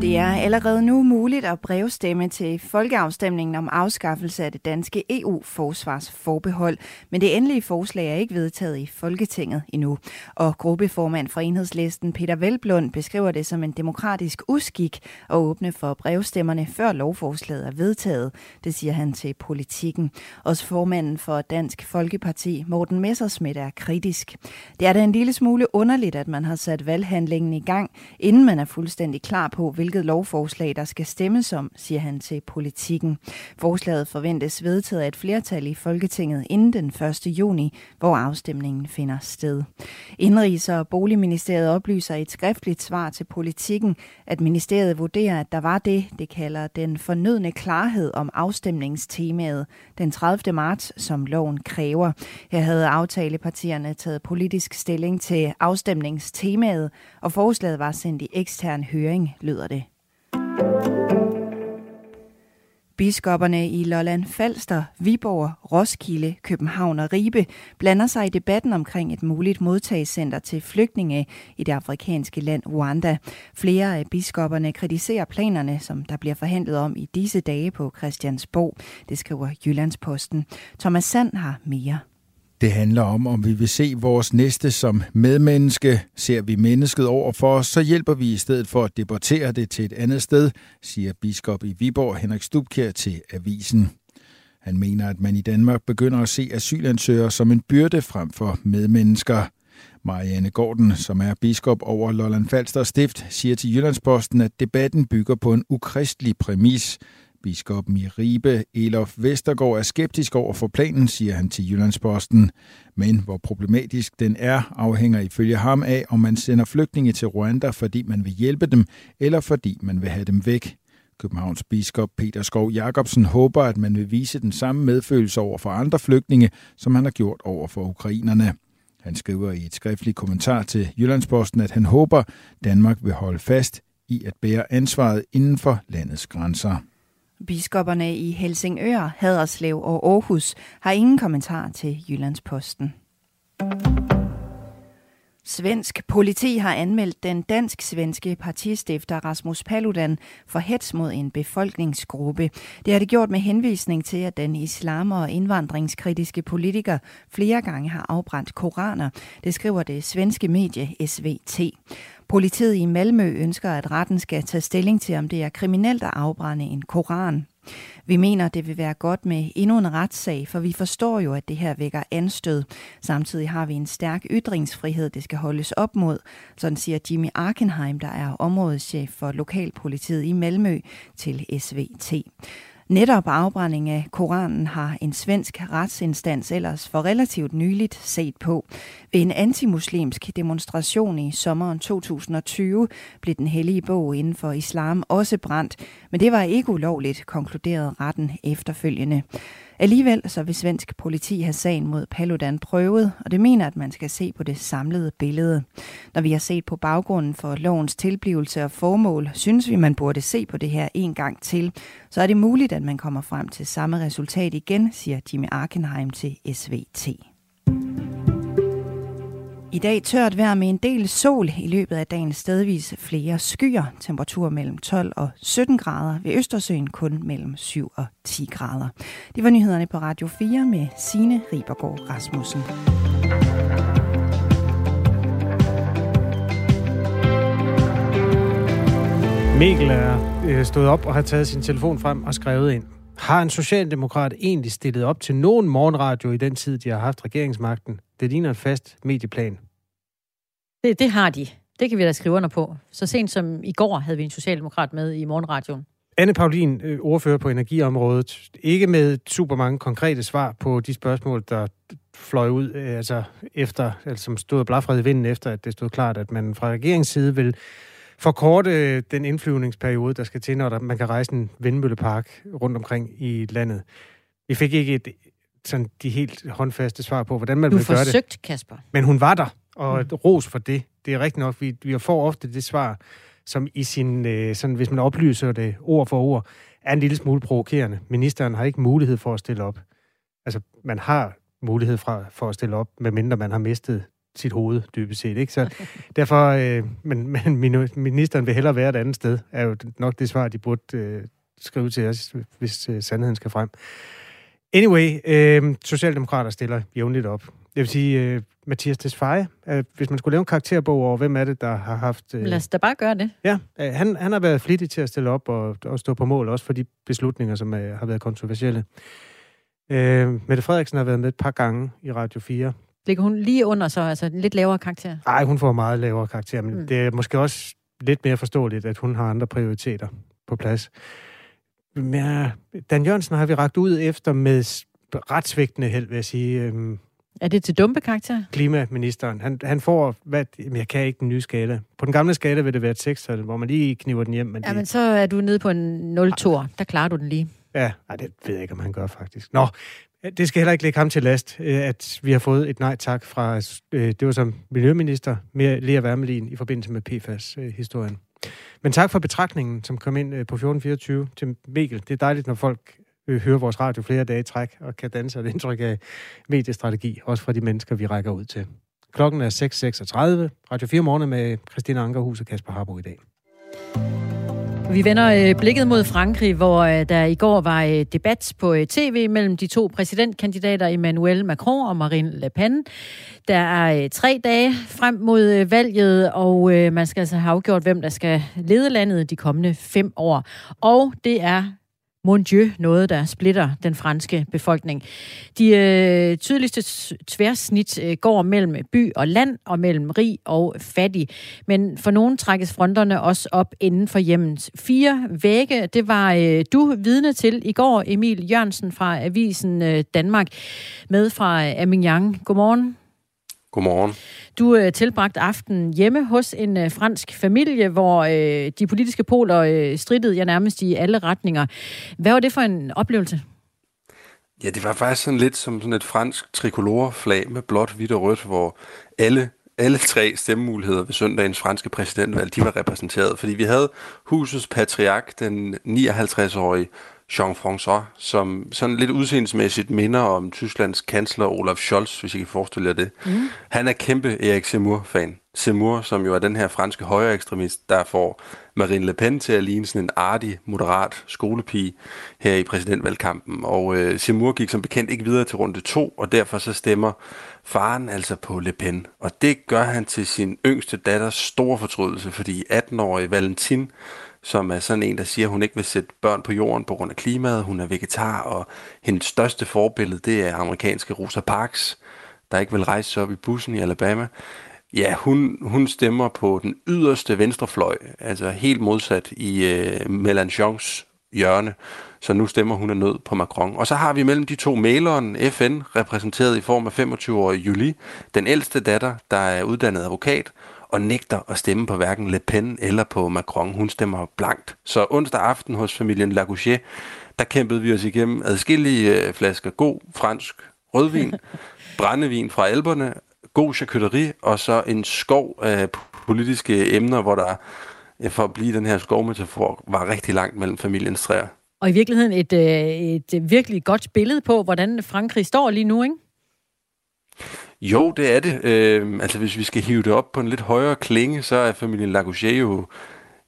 Det er allerede nu muligt at brevstemme til folkeafstemningen om afskaffelse af det danske EU-forsvarsforbehold, men det endelige forslag er ikke vedtaget i Folketinget endnu. Og gruppeformand for enhedslisten Peter Velblund beskriver det som en demokratisk uskik at åbne for brevstemmerne før lovforslaget er vedtaget. Det siger han til politikken. Også formanden for Dansk Folkeparti, Morten Messersmith, er kritisk. Det er da en lille smule underligt, at man har sat valghandlingen i gang, inden man er fuldstændig klar på, hvilke hvilket lovforslag der skal stemmes om, siger han til politikken. Forslaget forventes vedtaget af et flertal i Folketinget inden den 1. juni, hvor afstemningen finder sted. Indrigs- og Boligministeriet oplyser i et skriftligt svar til politikken, at ministeriet vurderer, at der var det, det kalder den fornødne klarhed om afstemningstemaet den 30. marts, som loven kræver. Her havde aftalepartierne taget politisk stilling til afstemningstemaet, og forslaget var sendt i ekstern høring, lyder det. Biskopperne i Lolland Falster, Viborg, Roskilde, København og Ribe blander sig i debatten omkring et muligt modtagscenter til flygtninge i det afrikanske land Rwanda. Flere af biskopperne kritiserer planerne, som der bliver forhandlet om i disse dage på Christiansborg. Det skriver Jyllandsposten. Thomas Sand har mere. Det handler om, om vi vil se vores næste som medmenneske. Ser vi mennesket over for os, så hjælper vi i stedet for at debattere det til et andet sted, siger biskop i Viborg Henrik Stubkjær til Avisen. Han mener, at man i Danmark begynder at se asylansøgere som en byrde frem for medmennesker. Marianne Gordon, som er biskop over Lolland Falster Stift, siger til Jyllandsposten, at debatten bygger på en ukristelig præmis – Biskoppen i Ribe, Elof Vestergaard, er skeptisk over for planen, siger han til Jyllandsposten. Men hvor problematisk den er, afhænger ifølge ham af, om man sender flygtninge til Rwanda, fordi man vil hjælpe dem, eller fordi man vil have dem væk. Københavns biskop Peter Skov Jacobsen håber, at man vil vise den samme medfølelse over for andre flygtninge, som han har gjort over for ukrainerne. Han skriver i et skriftligt kommentar til Jyllandsposten, at han håber, Danmark vil holde fast i at bære ansvaret inden for landets grænser. Biskopperne i Helsingør, Haderslev og Aarhus har ingen kommentar til Jyllandsposten. Svensk politi har anmeldt den dansk-svenske partistifter Rasmus Paludan for hets mod en befolkningsgruppe. Det har det gjort med henvisning til, at den islam- og indvandringskritiske politiker flere gange har afbrændt koraner. Det skriver det svenske medie SVT. Politiet i Malmø ønsker, at retten skal tage stilling til, om det er kriminelt at afbrænde en koran. Vi mener, det vil være godt med endnu en retssag, for vi forstår jo, at det her vækker anstød. Samtidig har vi en stærk ytringsfrihed, det skal holdes op mod, sådan siger Jimmy Arkenheim, der er områdeschef for lokalpolitiet i Malmø til SVT. Netop afbrænding af Koranen har en svensk retsinstans ellers for relativt nyligt set på. Ved en antimuslimsk demonstration i sommeren 2020 blev den hellige bog inden for islam også brændt, men det var ikke ulovligt, konkluderede retten efterfølgende. Alligevel så vil svensk politi have sagen mod Paludan prøvet, og det mener, at man skal se på det samlede billede. Når vi har set på baggrunden for lovens tilblivelse og formål, synes vi, man burde se på det her en gang til. Så er det muligt, at man kommer frem til samme resultat igen, siger Jimmy Arkenheim til SVT. I dag tørt vejr med en del sol i løbet af dagen stedvis flere skyer. Temperatur mellem 12 og 17 grader. Ved Østersøen kun mellem 7 og 10 grader. Det var nyhederne på Radio 4 med Signe Ribergaard Rasmussen. Mikkel er øh, stået op og har taget sin telefon frem og skrevet ind. Har en socialdemokrat egentlig stillet op til nogen morgenradio i den tid, de har haft regeringsmagten? Det ligner en fast medieplan. Det, det har de. Det kan vi da skrive under på. Så sent som i går havde vi en socialdemokrat med i morgenradioen. Anne Paulin, øh, ordfører på energiområdet. Ikke med super mange konkrete svar på de spørgsmål, der fløj ud, øh, altså efter, altså som stod blafred i vinden efter, at det stod klart, at man fra regeringens side vil forkorte den indflyvningsperiode, der skal til, når der, man kan rejse en vindmøllepark rundt omkring i landet. Vi fik ikke et, sådan de helt håndfaste svar på, hvordan man du vil gøre det. Du forsøgt, Kasper. Men hun var der, og mm. ros for det. Det er rigtigt nok, vi, vi får ofte det svar, som i sin, øh, sådan, hvis man oplyser det ord for ord, er en lille smule provokerende. Ministeren har ikke mulighed for at stille op. Altså, man har mulighed fra, for at stille op, medmindre man har mistet sit hoved, dybest set. Ikke? Så derfor, øh, men, men ministeren vil hellere være et andet sted, er jo nok det svar, de burde øh, skrive til os, hvis øh, sandheden skal frem. Anyway, øh, Socialdemokrater stiller jævnligt op. Jeg vil sige, øh, Mathias Tesfaye, øh, hvis man skulle lave en karakterbog over, hvem er det, der har haft... Øh, Lad os da bare gøre det. Ja, øh, han, han har været flittig til at stille op og, og stå på mål, også for de beslutninger, som øh, har været kontroversielle. Øh, Mette Frederiksen har været med et par gange i Radio 4. Ligger hun lige under så, altså en lidt lavere karakter? Nej, hun får meget lavere karakter, men mm. det er måske også lidt mere forståeligt, at hun har andre prioriteter på plads. Ja, Dan Jørgensen har vi ragt ud efter med retsvægtende held, vil jeg sige. Øhm, er det til dumpe karakter? Klimaministeren. Han, han får, hvad, jamen jeg kan ikke den nye skala. På den gamle skala vil det være et 6 hvor man lige kniver den hjem. Men ja, men så er du nede på en 0 -tor. Der klarer du den lige. Ja, nej, det ved jeg ikke, om han gør faktisk. Nå, det skal heller ikke lægge ham til last, øh, at vi har fået et nej tak fra, øh, det var som miljøminister, Lea Wermelin, i forbindelse med PFAS-historien. Men tak for betragtningen, som kom ind øh, på 1424 til Mikkel. Det er dejligt, når folk øh, hører vores radio flere dage i træk og kan danse et indtryk af mediestrategi, også fra de mennesker, vi rækker ud til. Klokken er 6.36. Radio 4 morgen med Christina Ankerhus og Kasper Harbo i dag. Vi vender øh, blikket mod Frankrig, hvor øh, der i går var øh, debat på tv mellem de to præsidentkandidater Emmanuel Macron og Marine Le Pen. Der er tre dage frem mod valget, og man skal altså have afgjort, hvem der skal lede landet de kommende fem år. Og det er mon Dieu, noget, der splitter den franske befolkning. De øh, tydeligste tværsnit øh, går mellem by og land og mellem rig og fattig. Men for nogen trækkes fronterne også op inden for hjemmens fire vægge. Det var øh, du vidne til i går, Emil Jørgensen fra Avisen øh, Danmark, med fra øh, Amignan. Godmorgen. Godmorgen. Du øh, tilbragte aften hjemme hos en øh, fransk familie, hvor øh, de politiske poler øh, strittede ja, nærmest i alle retninger. Hvad var det for en oplevelse? Ja, det var faktisk sådan lidt som sådan et fransk tricoloreflag med blåt, hvidt og rødt, hvor alle alle tre stemmemuligheder ved søndagens franske præsidentvalg, de var repræsenteret. Fordi vi havde husets patriark, den 59-årige Jean-François, som sådan lidt udseendemæssigt minder om Tysklands kansler Olaf Scholz, hvis I kan forestille jer det. Mm. Han er kæmpe Erik Zemmour-fan. Zemmour, som jo er den her franske højre ekstremist, der får Marine Le Pen til at ligne sådan en artig, moderat skolepige her i præsidentvalgkampen. Og øh, Zemmour gik som bekendt ikke videre til runde to, og derfor så stemmer faren altså på Le Pen. Og det gør han til sin yngste datters store fortrydelse, fordi 18-årige Valentin som er sådan en, der siger, at hun ikke vil sætte børn på jorden på grund af klimaet. Hun er vegetar, og hendes største forbillede, det er amerikanske Rosa Parks, der ikke vil rejse sig op i bussen i Alabama. Ja, hun, hun stemmer på den yderste venstrefløj, altså helt modsat i øh, Mélenchons hjørne. Så nu stemmer hun af nød på Macron. Og så har vi mellem de to maleren FN, repræsenteret i form af 25-årige Julie, den ældste datter, der er uddannet advokat, og nægter at stemme på hverken Le Pen eller på Macron. Hun stemmer blankt. Så onsdag aften hos familien Lagouche, der kæmpede vi os igennem adskillige øh, flasker god fransk rødvin, brændevin fra alberne, god charcuterie og så en skov af politiske emner, hvor der for at blive den her skovmetafor, var rigtig langt mellem familiens træer. Og i virkeligheden et, øh, et virkelig godt billede på, hvordan Frankrig står lige nu, ikke? Jo, det er det. Øh, altså hvis vi skal hive det op på en lidt højere klinge, så er familien Lagouche jo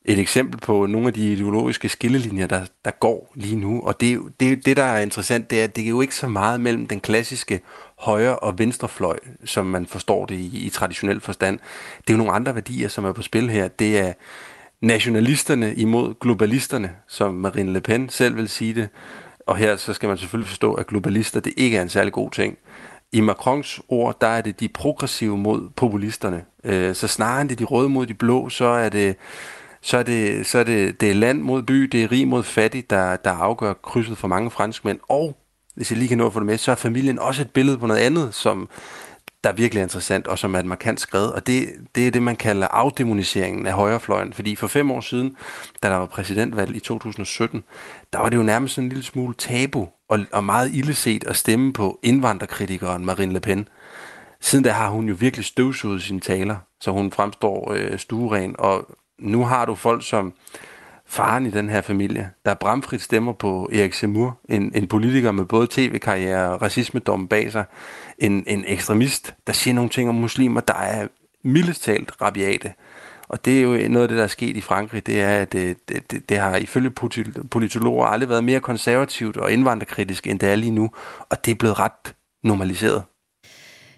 et eksempel på nogle af de ideologiske skillelinjer, der, der går lige nu. Og det, det, det, der er interessant, det er, at det er jo ikke så meget mellem den klassiske højre- og venstrefløj, som man forstår det i, i traditionel forstand. Det er jo nogle andre værdier, som er på spil her. Det er nationalisterne imod globalisterne, som Marine Le Pen selv vil sige det. Og her så skal man selvfølgelig forstå, at globalister det ikke er en særlig god ting. I Macrons ord, der er det de progressive mod populisterne. Øh, så snarere end det de røde mod de blå, så er det så er det, så er det, det er land mod by, det er rig mod fattig, der, der afgør krydset for mange franskmænd. Og, hvis jeg lige kan nå at få det med, så er familien også et billede på noget andet, som der er virkelig interessant, og som er et markant skred, og det, det er det, man kalder afdemoniseringen af højrefløjen. Fordi for fem år siden, da der var præsidentvalg i 2017, der var det jo nærmest en lille smule tabu og, og meget illeset at stemme på indvandrerkritikeren Marine Le Pen. Siden da har hun jo virkelig støvsuget sine taler, så hun fremstår øh, stueren, og nu har du folk som faren i den her familie, der bramfrit stemmer på Erik Semur, en, en politiker med både tv-karriere og racismedom bag sig, en, en ekstremist, der siger nogle ting om muslimer, der er mildest talt rabiate. Og det er jo noget af det, der er sket i Frankrig, det er, at øh, det, det, det har ifølge politologer aldrig været mere konservativt og indvandrerkritisk, end det er lige nu, og det er blevet ret normaliseret.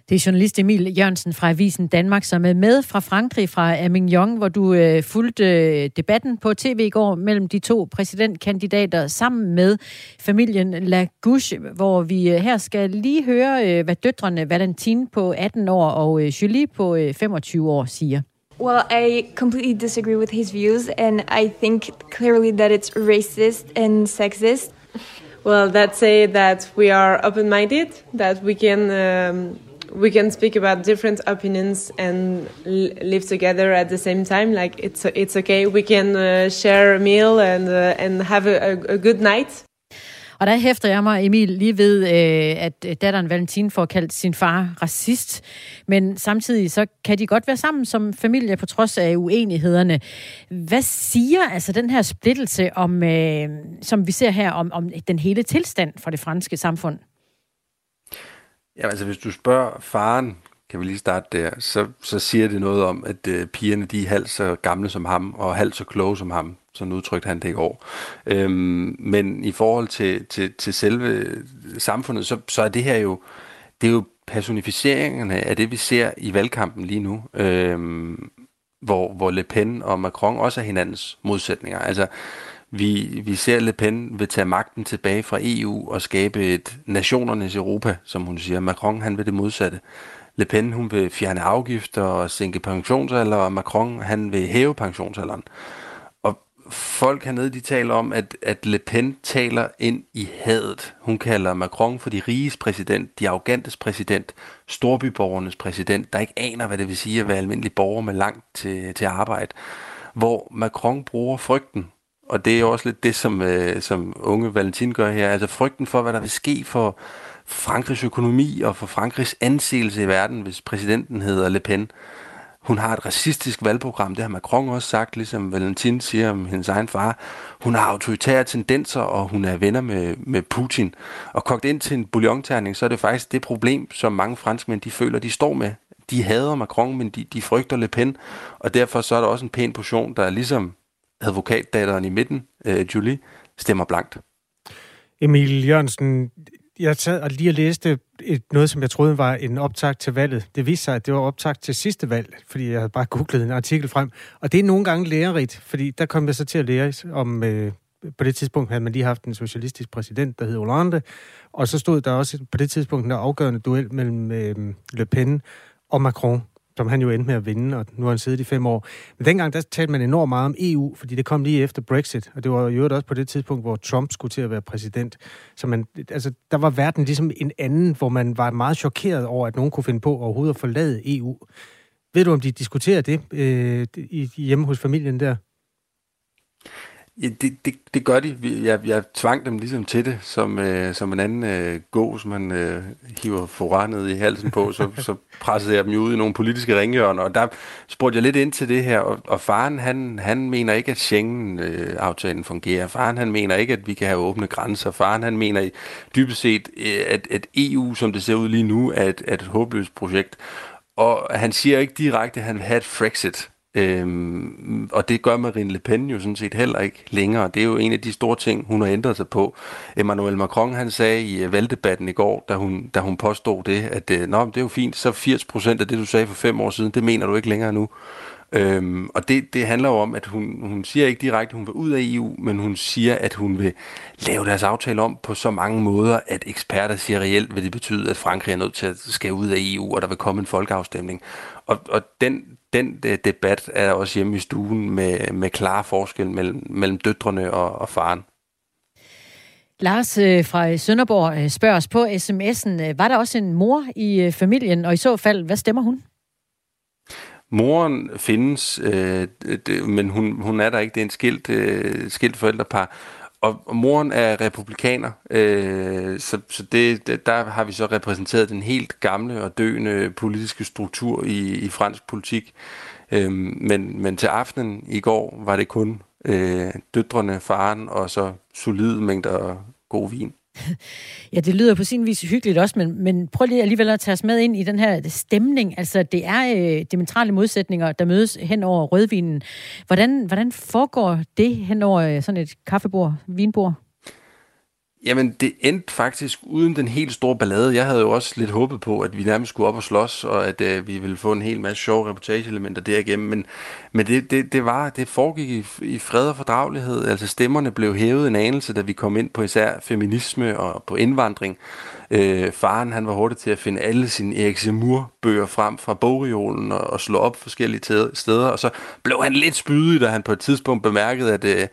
Det er journalist Emil Jørgensen fra Avisen Danmark, som er med fra Frankrig, fra Avignon, hvor du øh, fulgte øh, debatten på tv i går mellem de to præsidentkandidater sammen med familien Lagouche, hvor vi øh, her skal lige høre, øh, hvad døtrene Valentine på 18 år og øh, Julie på øh, 25 år siger. Well, I completely disagree with his views, and I think clearly that it's racist and sexist. Well, let's say that we are open minded, that we can um, we can speak about different opinions and live together at the same time. Like it's it's okay. We can uh, share a meal and uh, and have a, a, good night. Og der hæfter jeg mig, Emil, lige ved, øh, at øh, datteren Valentin får kaldt sin far racist. Men samtidig så kan de godt være sammen som familie på trods af uenighederne. Hvad siger altså den her splittelse, om, øh, som vi ser her, om, om den hele tilstand for det franske samfund? Ja, altså hvis du spørger faren, kan vi lige starte der, så, så siger det noget om, at øh, pigerne de er halvt så gamle som ham, og halvt så kloge som ham. Sådan udtrykte han det i går. Øhm, men i forhold til, til, til selve samfundet, så, så er det her jo, det er jo personificeringerne af det, vi ser i valgkampen lige nu. Øhm, hvor, hvor Le Pen og Macron også er hinandens modsætninger. Altså, vi, vi ser Le Pen vil tage magten tilbage fra EU og skabe et nationernes Europa, som hun siger. Macron han vil det modsatte. Le Pen hun vil fjerne afgifter og sænke pensionsalder, og Macron han vil hæve pensionsalderen folk hernede, de taler om, at, at Le Pen taler ind i hadet. Hun kalder Macron for de riges præsident, de arrogantes præsident, storbyborgernes præsident, der ikke aner, hvad det vil sige at være almindelig borger med langt til, til arbejde. Hvor Macron bruger frygten og det er også lidt det, som, øh, som unge Valentin gør her. Altså frygten for, hvad der vil ske for Frankrigs økonomi og for Frankrigs anseelse i verden, hvis præsidenten hedder Le Pen. Hun har et racistisk valgprogram, det har Macron også sagt, ligesom Valentin siger om hendes egen far. Hun har autoritære tendenser, og hun er venner med, med Putin. Og kogt ind til en bouillonterning, så er det faktisk det problem, som mange franskmænd de føler, de står med. De hader Macron, men de, de frygter Le Pen, og derfor så er der også en pæn portion, der er ligesom advokatdatteren i midten, øh, Julie, stemmer blankt. Emil Jørgensen, jeg sad og lige og læste et, noget, som jeg troede var en optag til valget. Det viste sig, at det var optag til sidste valg, fordi jeg havde bare googlet en artikel frem. Og det er nogle gange lærerigt, fordi der kom jeg så til at lære om... Øh, på det tidspunkt havde man lige haft en socialistisk præsident, der hed Hollande, og så stod der også på det tidspunkt en afgørende duel mellem øh, Le Pen og Macron som han jo endte med at vinde, og nu har han siddet i fem år. Men dengang, der talte man enormt meget om EU, fordi det kom lige efter Brexit, og det var jo også på det tidspunkt, hvor Trump skulle til at være præsident. Så man, altså, der var verden ligesom en anden, hvor man var meget chokeret over, at nogen kunne finde på overhovedet at forlade EU. Ved du, om de diskuterer det øh, hjemme hos familien der? Ja, det, det, det gør de. Jeg, jeg tvang dem ligesom til det, som, øh, som en anden øh, gå, som man øh, hiver foran i halsen på, så, så pressede jeg dem jo ud i nogle politiske ringhjørner, og der spurgte jeg lidt ind til det her, og, og faren han, han mener ikke, at Schengen-aftalen øh, fungerer. Faren han mener ikke, at vi kan have åbne grænser. Faren han mener dybest set, øh, at, at EU, som det ser ud lige nu, er et, er et håbløst projekt. Og han siger ikke direkte, at han vil have et Frexit. Øhm, og det gør Marine Le Pen jo sådan set heller ikke længere. Det er jo en af de store ting, hun har ændret sig på. Emmanuel Macron han sagde i øh, valgdebatten i går, da hun, da hun påstod det, at uh, Nå, det er jo fint, så 80 procent af det, du sagde for fem år siden, det mener du ikke længere nu. Øhm, og det, det handler jo om, at hun, hun siger ikke direkte, at hun vil ud af EU, men hun siger, at hun vil lave deres aftale om på så mange måder, at eksperter siger reelt, vil det betyde, at Frankrig er nødt til at skal ud af EU, og der vil komme en folkeafstemning. Og, og den, den uh, debat er også hjemme i stuen med, med klare forskel mellem, mellem døtrene og, og faren. Lars øh, fra Sønderborg øh, spørger os på sms'en, øh, var der også en mor i familien, og i så fald, hvad stemmer hun? Moren findes, øh, det, men hun, hun er der ikke. Det er en skilt, øh, skilt forældrepar. Og, og moren er republikaner, øh, så, så det, der har vi så repræsenteret den helt gamle og døende politiske struktur i, i fransk politik. Øh, men, men til aftenen i går var det kun øh, døtrene, faren og så solide mængder god vin. Ja, det lyder på sin vis hyggeligt også, men, men prøv lige alligevel at tage os med ind i den her stemning. Altså, det er øh, diametrale modsætninger, der mødes hen over rødvinen. Hvordan, hvordan foregår det hen over øh, sådan et kaffebord, vinbord? Jamen, det endte faktisk uden den helt store ballade. Jeg havde jo også lidt håbet på, at vi nærmest skulle op og slås, og at øh, vi ville få en hel masse sjove reportageelementer derigennem. Men, men det, det, det, var, det foregik i, i fred og fordragelighed. Altså stemmerne blev hævet en anelse, da vi kom ind på især feminisme og på indvandring. Øh, faren han var hurtig til at finde alle sine Erik Zemmour bøger frem fra bogreolen og, og slå op forskellige steder, og så blev han lidt spydig, da han på et tidspunkt bemærkede, at øh,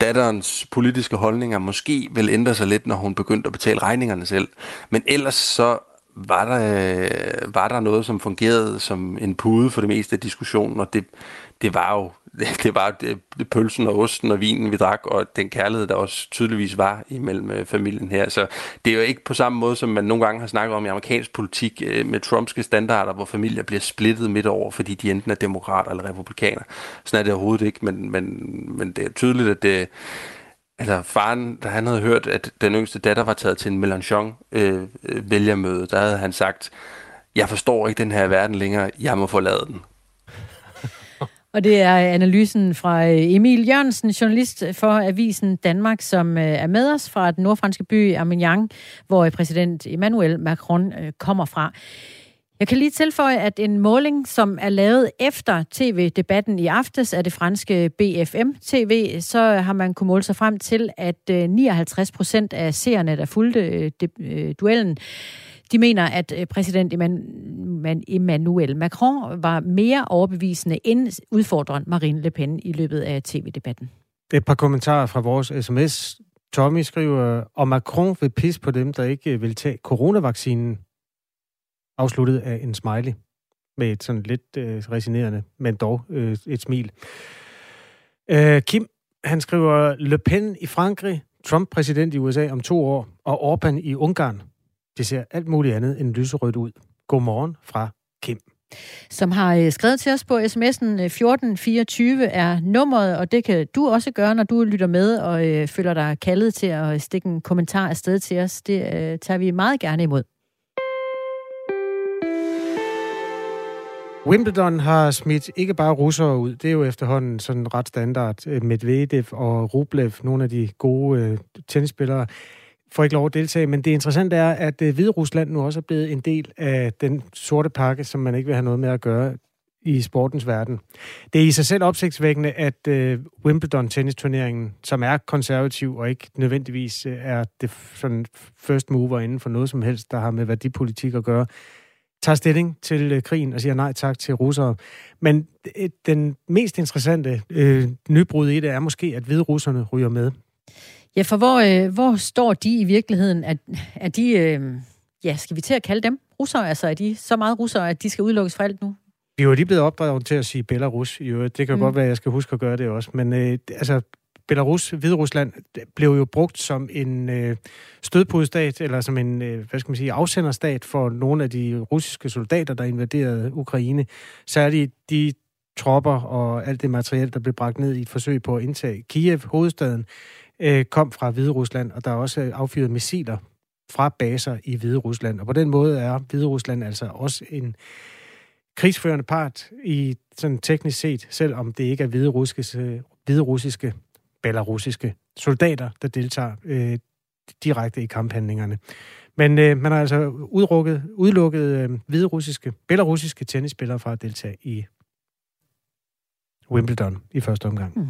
datterens politiske holdninger måske vil ændre sig lidt, når hun begyndte at betale regningerne selv. Men ellers så var der, øh, var der noget, som fungerede som en pude for det meste af diskussionen, og det, det var jo det var det, pølsen og osten og vinen, vi drak, og den kærlighed, der også tydeligvis var imellem øh, familien her. Så det er jo ikke på samme måde, som man nogle gange har snakket om i amerikansk politik øh, med trumpske standarder, hvor familier bliver splittet midt over, fordi de enten er demokrater eller republikaner. Sådan er det overhovedet ikke, men, men, men det er tydeligt, at det, Altså faren, da han havde hørt, at den yngste datter var taget til en Mélenchon-vælgermøde, øh, der havde han sagt, jeg forstår ikke den her verden længere, jeg må forlade den. Og det er øh, analysen fra øh, Emil Jørgensen, journalist for Avisen Danmark, som øh, er med os fra den nordfranske by Armagnac, hvor præsident Emmanuel Macron kommer fra. Jeg kan lige tilføje, at en måling, som er lavet efter tv-debatten i aftes af det franske BFM-TV, så har man kunnet måle sig frem til, at 59 procent af seerne, der fulgte duellen, de mener, at øh, præsident Emmanuel Macron var mere overbevisende end udfordreren Marine Le Pen i løbet af tv-debatten. Et par kommentarer fra vores sms. Tommy skriver, og Macron vil pisse på dem, der ikke øh, vil tage coronavaccinen. Afsluttet af en smiley med et sådan lidt øh, resinerende, men dog øh, et smil. Øh, Kim, han skriver, Le Pen i Frankrig, Trump præsident i USA om to år, og Orbán i Ungarn. Det ser alt muligt andet end lyserødt ud. Godmorgen fra Kim. Som har øh, skrevet til os på sms'en 1424 øh, er nummeret, og det kan du også gøre, når du lytter med og øh, føler dig kaldet til at stikke en kommentar afsted til os. Det øh, tager vi meget gerne imod. Wimbledon har smidt ikke bare russere ud, det er jo efterhånden sådan ret standard. Medvedev og Rublev, nogle af de gode øh, tennisspillere, får ikke lov at deltage, men det interessante er, at øh, Hvide Rusland nu også er blevet en del af den sorte pakke, som man ikke vil have noget med at gøre i sportens verden. Det er i sig selv opsigtsvækkende, at øh, Wimbledon-tennisturneringen, som er konservativ og ikke nødvendigvis øh, er det sådan first mover inden for noget som helst, der har med værdipolitik at gøre, tager stilling til øh, krigen og siger nej tak til russere. Men øh, den mest interessante øh, nybrud i det er måske, at hvide russerne ryger med. Ja, for hvor, øh, hvor står de i virkeligheden? Er, er de, øh, ja, skal vi til at kalde dem russere? Altså er de så meget russere, at de skal udelukkes fra alt nu? Vi er jo lige blevet opdraget til at sige Belarus. Jo, det kan mm. godt være, at jeg skal huske at gøre det også. Men øh, altså, Belarus, Hviderusland, blev jo brugt som en øh, stødpudstat, eller som en, øh, hvad skal man sige, afsenderstat for nogle af de russiske soldater, der invaderede Ukraine. Særligt de tropper og alt det materiel, der blev bragt ned i et forsøg på at indtage Kiev, hovedstaden øh, kom fra Hvide Rusland, og der er også affyret missiler fra baser i Hvide Rusland. Og på den måde er Hvide Rusland altså også en krigsførende part i sådan teknisk set, selvom det ikke er hvide russiske, hvide russiske belarusiske soldater, der deltager øh, direkte i kamphandlingerne. Men øh, man har altså udrukket, udelukket øh, hvide russiske, belarusiske tennisspillere fra at deltage i Wimbledon i første omgang. Mm.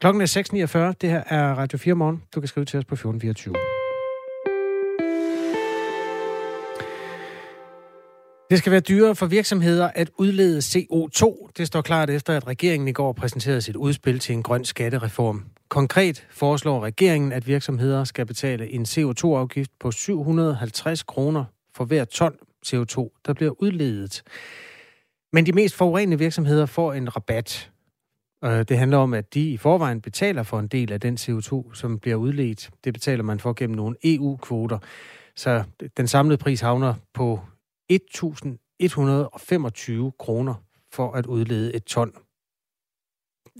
Klokken er 6.49. Det her er Radio 4 morgen. Du kan skrive til os på 1424. Det skal være dyrere for virksomheder at udlede CO2. Det står klart efter, at regeringen i går præsenterede sit udspil til en grøn skattereform. Konkret foreslår regeringen, at virksomheder skal betale en CO2-afgift på 750 kroner for hver ton CO2, der bliver udledet. Men de mest forurenende virksomheder får en rabat. Det handler om, at de i forvejen betaler for en del af den CO2, som bliver udledt. Det betaler man for gennem nogle EU-kvoter. Så den samlede pris havner på 1.125 kroner for at udlede et ton.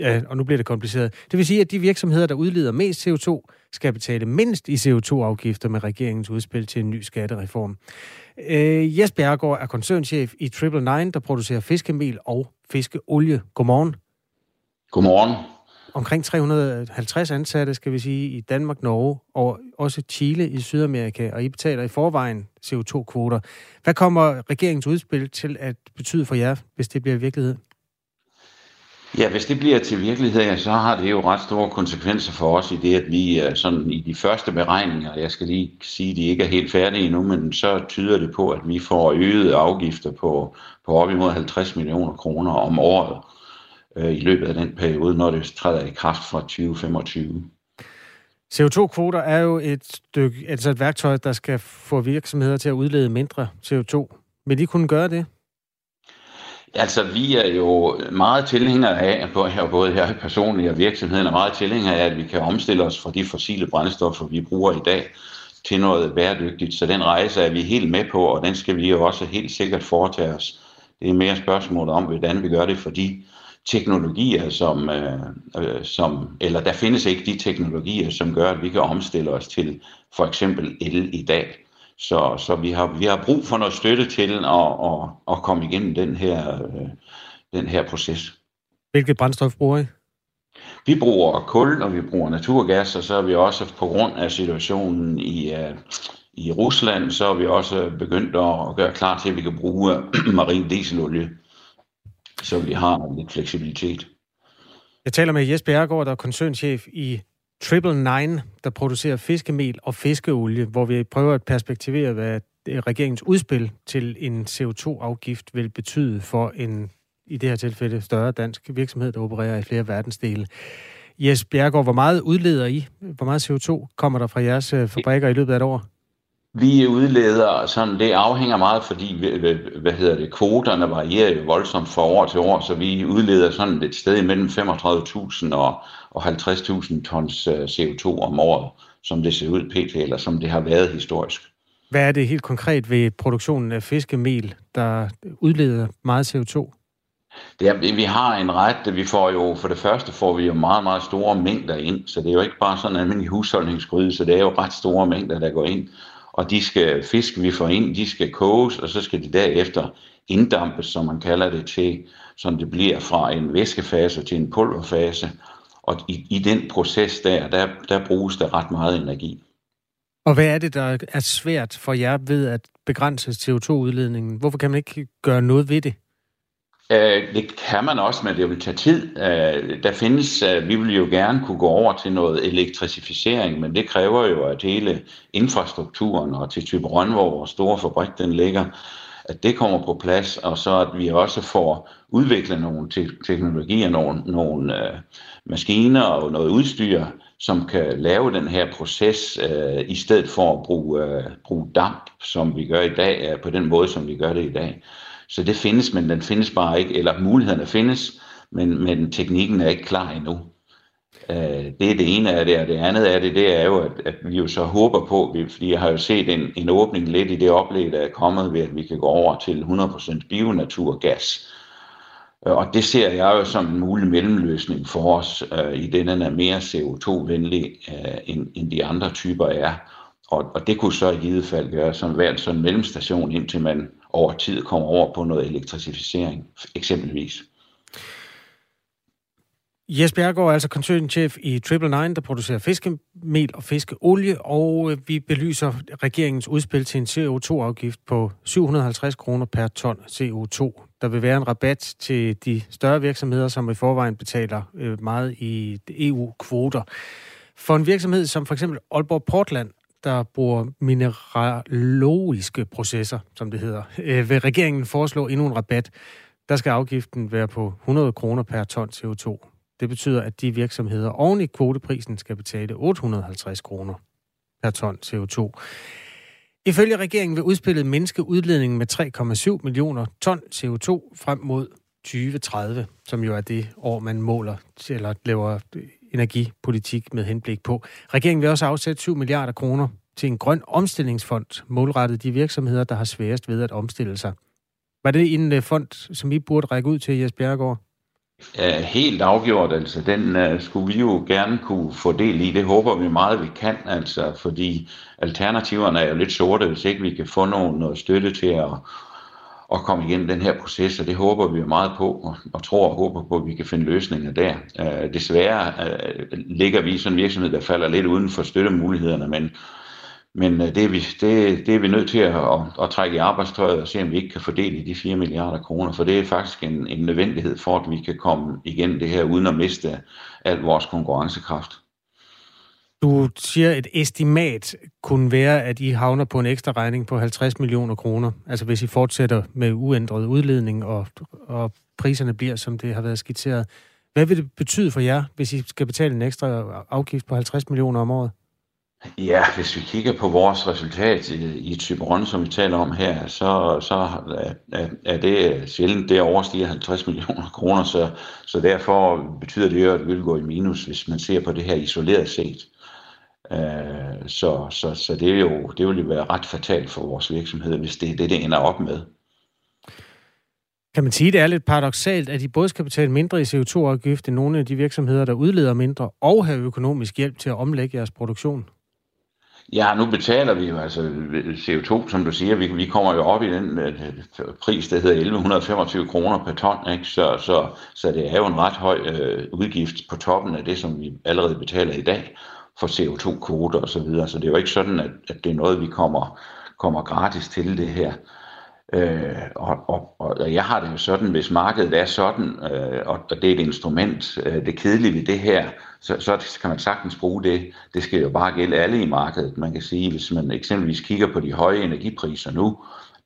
Ja, og nu bliver det kompliceret. Det vil sige, at de virksomheder, der udleder mest CO2, skal betale mindst i CO2-afgifter med regeringens udspil til en ny skattereform. Øh, Jes Bjergård er koncernchef i Triple Nine, der producerer fiskemel og fiskeolie. Godmorgen. Godmorgen omkring 350 ansatte, skal vi sige, i Danmark, Norge og også Chile i Sydamerika, og I betaler i forvejen CO2-kvoter. Hvad kommer regeringens udspil til at betyde for jer, hvis det bliver virkelighed? Ja, hvis det bliver til virkelighed, så har det jo ret store konsekvenser for os i det, at vi sådan i de første beregninger, jeg skal lige sige, at de ikke er helt færdige endnu, men så tyder det på, at vi får øgede afgifter på, på op imod 50 millioner kroner om året øh, i løbet af den periode, når det træder i kraft fra 2025. CO2-kvoter er jo et, stykke, altså et værktøj, der skal få virksomheder til at udlede mindre CO2. Vil de kunne gøre det? Altså, vi er jo meget tilhængere af, både her personligt og virksomheden er meget tilhængere af, at vi kan omstille os fra de fossile brændstoffer, vi bruger i dag, til noget bæredygtigt. Så den rejse er vi helt med på, og den skal vi jo også helt sikkert foretage os. Det er mere spørgsmålet om, hvordan vi gør det for de teknologier, som, øh, øh, som, eller der findes ikke de teknologier, som gør, at vi kan omstille os til for eksempel el i dag. Så, så vi, har, vi har brug for noget støtte til at, at, at komme igennem den her, øh, den her proces. Hvilket brændstof bruger I? Vi bruger kul, og vi bruger naturgas, og så er vi også på grund af situationen i, uh, i Rusland, så er vi også begyndt at gøre klar til, at vi kan bruge marin dieselolie så vi har lidt fleksibilitet. Jeg taler med Jesper Bjergård, der er koncernchef i Triple Nine, der producerer fiskemel og fiskeolie, hvor vi prøver at perspektivere, hvad øh, regeringens udspil til en CO2-afgift vil betyde for en, i det her tilfælde, større dansk virksomhed, der opererer i flere verdensdele. Jes Bjergård, hvor meget udleder I? Hvor meget CO2 kommer der fra jeres øh, fabrikker i løbet af et år? Vi udleder sådan, det afhænger meget, fordi hvad hedder det, kvoterne varierer jo voldsomt fra år til år, så vi udleder sådan et sted mellem 35.000 og, og 50.000 tons øh, CO2 om året, som det ser ud pt. eller som det har været historisk. Hvad er det helt konkret ved produktionen af fiskemel, der udleder meget CO2? Det er, vi har en ret, vi får jo, for det første får vi jo meget, meget store mængder ind, så det er jo ikke bare sådan en almindelig husholdningsgryde, så det er jo ret store mængder, der går ind og de skal, fisk vi får ind, de skal koges, og så skal de derefter inddampes, som man kalder det til, så det bliver fra en væskefase til en pulverfase. Og i, i den proces der, der, der bruges der ret meget energi. Og hvad er det, der er svært for jer ved at begrænse CO2-udledningen? Hvorfor kan man ikke gøre noget ved det? Øh, det kan man også, men det vil tage tid. Øh, der findes, øh, vi vil jo gerne kunne gå over til noget elektrificering, men det kræver jo, at hele infrastrukturen og til type Røn, hvor vores store fabrik den ligger, at det kommer på plads, og så at vi også får udviklet nogle te- teknologier, nogle, nogle øh, maskiner og noget udstyr, som kan lave den her proces, øh, i stedet for at bruge, øh, bruge damp, som vi gør i dag, øh, på den måde, som vi gør det i dag. Så det findes, men den findes bare ikke, eller mulighederne findes, men, men teknikken er ikke klar endnu. Øh, det er det ene af det, og det andet af det, det er jo, at, at vi jo så håber på, fordi jeg har jo set en, en åbning lidt i det oplæg, der er kommet ved, at vi kan gå over til 100% bionaturgas. Øh, og det ser jeg jo som en mulig mellemløsning for os, øh, i den er mere CO2-venlig, øh, end, end de andre typer er. Og, og det kunne så i givet fald gøre som hver sådan en mellemstation, indtil man over tid kommer over på noget elektrificering, eksempelvis. Jes Bjergård er altså koncernchef i Triple Nine, der producerer fiskemel og fiskeolie, og øh, vi belyser regeringens udspil til en CO2-afgift på 750 kroner per ton CO2. Der vil være en rabat til de større virksomheder, som i forvejen betaler øh, meget i EU-kvoter. For en virksomhed som for eksempel Aalborg Portland, der bruger mineralogiske processer, som det hedder, øh, vil regeringen foreslå endnu en rabat. Der skal afgiften være på 100 kroner per ton CO2. Det betyder, at de virksomheder oven i kvoteprisen skal betale 850 kroner per ton CO2. Ifølge regeringen vil udspillet mindske udledningen med 3,7 millioner ton CO2 frem mod 2030, som jo er det år, man måler eller laver energipolitik med henblik på. Regeringen vil også afsætte 7 milliarder kroner til en grøn omstillingsfond, målrettet de virksomheder, der har sværest ved at omstille sig. Var det en øh, fond, som I burde række ud til, Jes Bjerregaard? Ja, helt afgjort, altså den uh, skulle vi jo gerne kunne få del i. Det håber vi meget, vi kan, altså, fordi alternativerne er jo lidt sorte, hvis ikke vi kan få nogen noget støtte til at, at komme igennem den her proces, og det håber vi meget på, og, og tror og håber på, at vi kan finde løsninger der. Øh, desværre øh, ligger vi i sådan en virksomhed, der falder lidt uden for støttemulighederne, men men øh, det er, vi, det, det er vi nødt til at, at, at trække i arbejdstøjet og se, om vi ikke kan fordele de 4 milliarder kroner, for det er faktisk en, en nødvendighed for, at vi kan komme igen det her, uden at miste al vores konkurrencekraft. Du siger, et estimat kunne være, at I havner på en ekstra regning på 50 millioner kroner. Altså hvis I fortsætter med uændret udledning, og, og priserne bliver, som det har været skitseret. Hvad vil det betyde for jer, hvis I skal betale en ekstra afgift på 50 millioner om året? Ja, hvis vi kigger på vores resultat i, i Typeron, som vi taler om her, så, så er, er det sjældent, det overstiger 50 millioner kroner, så, så derfor betyder det jo, at vi vil gå i minus, hvis man ser på det her isoleret set. Uh, så, så, så det, er jo, det vil jo være ret fatalt for vores virksomhed, hvis det er det, det ender op med. Kan man sige, det er lidt paradoxalt, at de både skal betale mindre i CO2-afgift end nogle af de virksomheder, der udleder mindre, og have økonomisk hjælp til at omlægge jeres produktion? Ja, nu betaler vi jo altså CO2, som du siger. Vi, vi kommer jo op i den uh, pris, der hedder 1125 kroner per ton. Ikke? Så, så, så det er jo en ret høj uh, udgift på toppen af det, som vi allerede betaler i dag for CO2-kvoter osv. Så, videre. så det er jo ikke sådan, at, at det er noget, vi kommer, kommer gratis til det her. Øh, og, og, og jeg har det jo sådan, hvis markedet er sådan, øh, og, og det er et instrument, øh, det kedelige ved det her, så, så kan man sagtens bruge det. Det skal jo bare gælde alle i markedet. Man kan sige, hvis man eksempelvis kigger på de høje energipriser nu,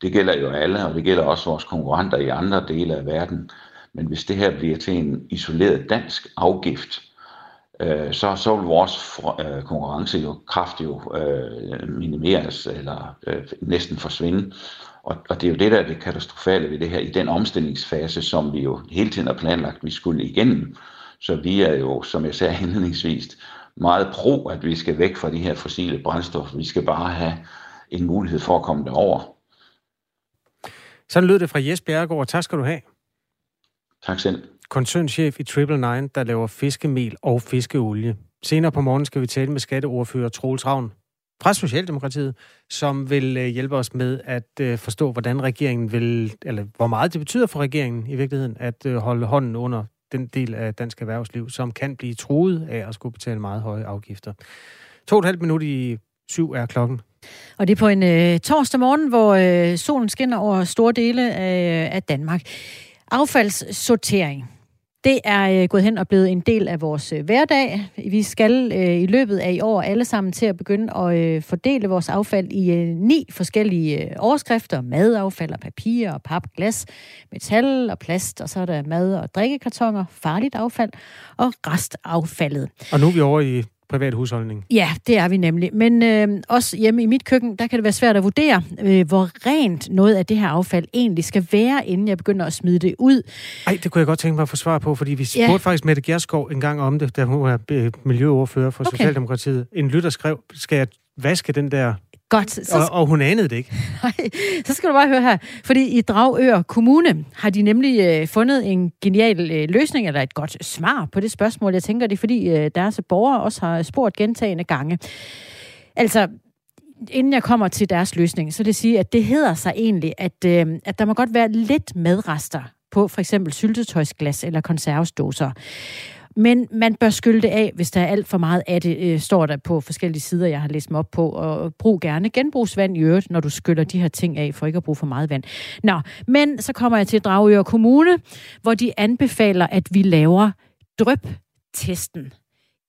det gælder jo alle, og det gælder også vores konkurrenter i andre dele af verden. Men hvis det her bliver til en isoleret dansk afgift, øh, så, så vil vores øh, konkurrence jo kraftigt jo, øh, minimeres eller øh, næsten forsvinde. Og, og det er jo det, der er det katastrofale ved det her, i den omstillingsfase, som vi jo hele tiden har planlagt, vi skulle igennem. Så vi er jo, som jeg sagde indledningsvis, meget pro, at vi skal væk fra de her fossile brændstoffer. Vi skal bare have en mulighed for at komme derover. Sådan lød det fra Jes Bjerregaard. Tak skal du have. Tak selv. Koncernchef i Triple Nine, der laver fiskemel og fiskeolie. Senere på morgen skal vi tale med skatteordfører Troels Ravn fra Socialdemokratiet, som vil øh, hjælpe os med at øh, forstå, hvordan regeringen vil, eller hvor meget det betyder for regeringen i virkeligheden, at øh, holde hånden under den del af dansk erhvervsliv, som kan blive truet af at skulle betale meget høje afgifter. To og et halvt minut i syv er klokken. Og det er på en øh, torsdag morgen, hvor øh, solen skinner over store dele af, af Danmark. Affaldssortering. Det er øh, gået hen og blevet en del af vores øh, hverdag. Vi skal øh, i løbet af i år alle sammen til at begynde at øh, fordele vores affald i øh, ni forskellige øh, overskrifter. Madaffald og papir og pap, glas, metal og plast, og så er der mad- og drikkekartoner, farligt affald og restaffaldet. Og nu er vi over i privat husholdning. Ja, det er vi nemlig. Men øh, også hjemme i mit køkken, der kan det være svært at vurdere, øh, hvor rent noget af det her affald egentlig skal være, inden jeg begynder at smide det ud. Ej, det kunne jeg godt tænke mig at få svar på, fordi vi spurgte ja. faktisk Mette Gerskov en gang om det, da hun var øh, miljøoverfører for okay. Socialdemokratiet. En lytter skrev, skal jeg vaske den der Godt. Så... Og, og hun anede det ikke. Nej, så skal du bare høre her. Fordi i Dragør Kommune har de nemlig øh, fundet en genial øh, løsning, eller et godt svar på det spørgsmål. Jeg tænker, det er fordi øh, deres borgere også har spurgt gentagende gange. Altså, inden jeg kommer til deres løsning, så vil det sige, at det hedder sig egentlig, at, øh, at der må godt være lidt medrester på for eksempel syltetøjsglas eller konservesdåser. Men man bør skylde det af, hvis der er alt for meget af det, øh, står der på forskellige sider, jeg har læst mig op på. Og brug gerne genbrugsvand i øvrigt, når du skyller de her ting af, for ikke at bruge for meget vand. Nå, men så kommer jeg til Dragør Kommune, hvor de anbefaler, at vi laver drøbtesten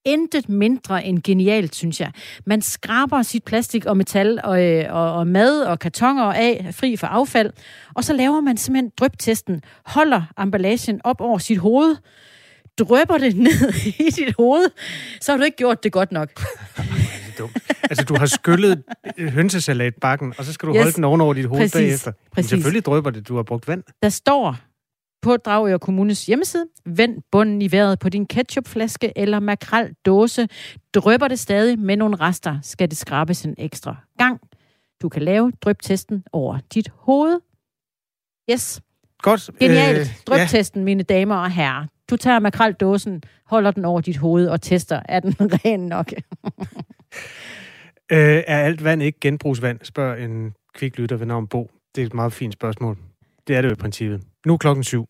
intet mindre end genialt, synes jeg. Man skraber sit plastik og metal og, øh, og, og mad og kartonger af, fri for affald, og så laver man simpelthen dryptesten, holder emballagen op over sit hoved, drøber det ned i dit hoved, så har du ikke gjort det godt nok. dumt. Altså, du har skyllet hønsesalatbakken, og så skal du yes. holde den ovenover dit hoved Præcis. bagefter. Men Præcis. selvfølgelig drøber det, du har brugt vand. Der står på Dragør Kommunes hjemmeside, vend bunden i vejret på din ketchupflaske eller makrel-dåse. Drøber det stadig med nogle rester, skal det skrabes en ekstra gang. Du kan lave dryptesten over dit hoved. Yes. Godt. Genialt. Øh, Dryptesten, ja. mine damer og herrer. Du tager makraldåsen, holder den over dit hoved og tester, er den ren nok? Øh, er alt vand ikke genbrugsvand, spørger en kviklytter ved navn Bo. Det er et meget fint spørgsmål. Det er det jo i princippet. Nu er klokken syv.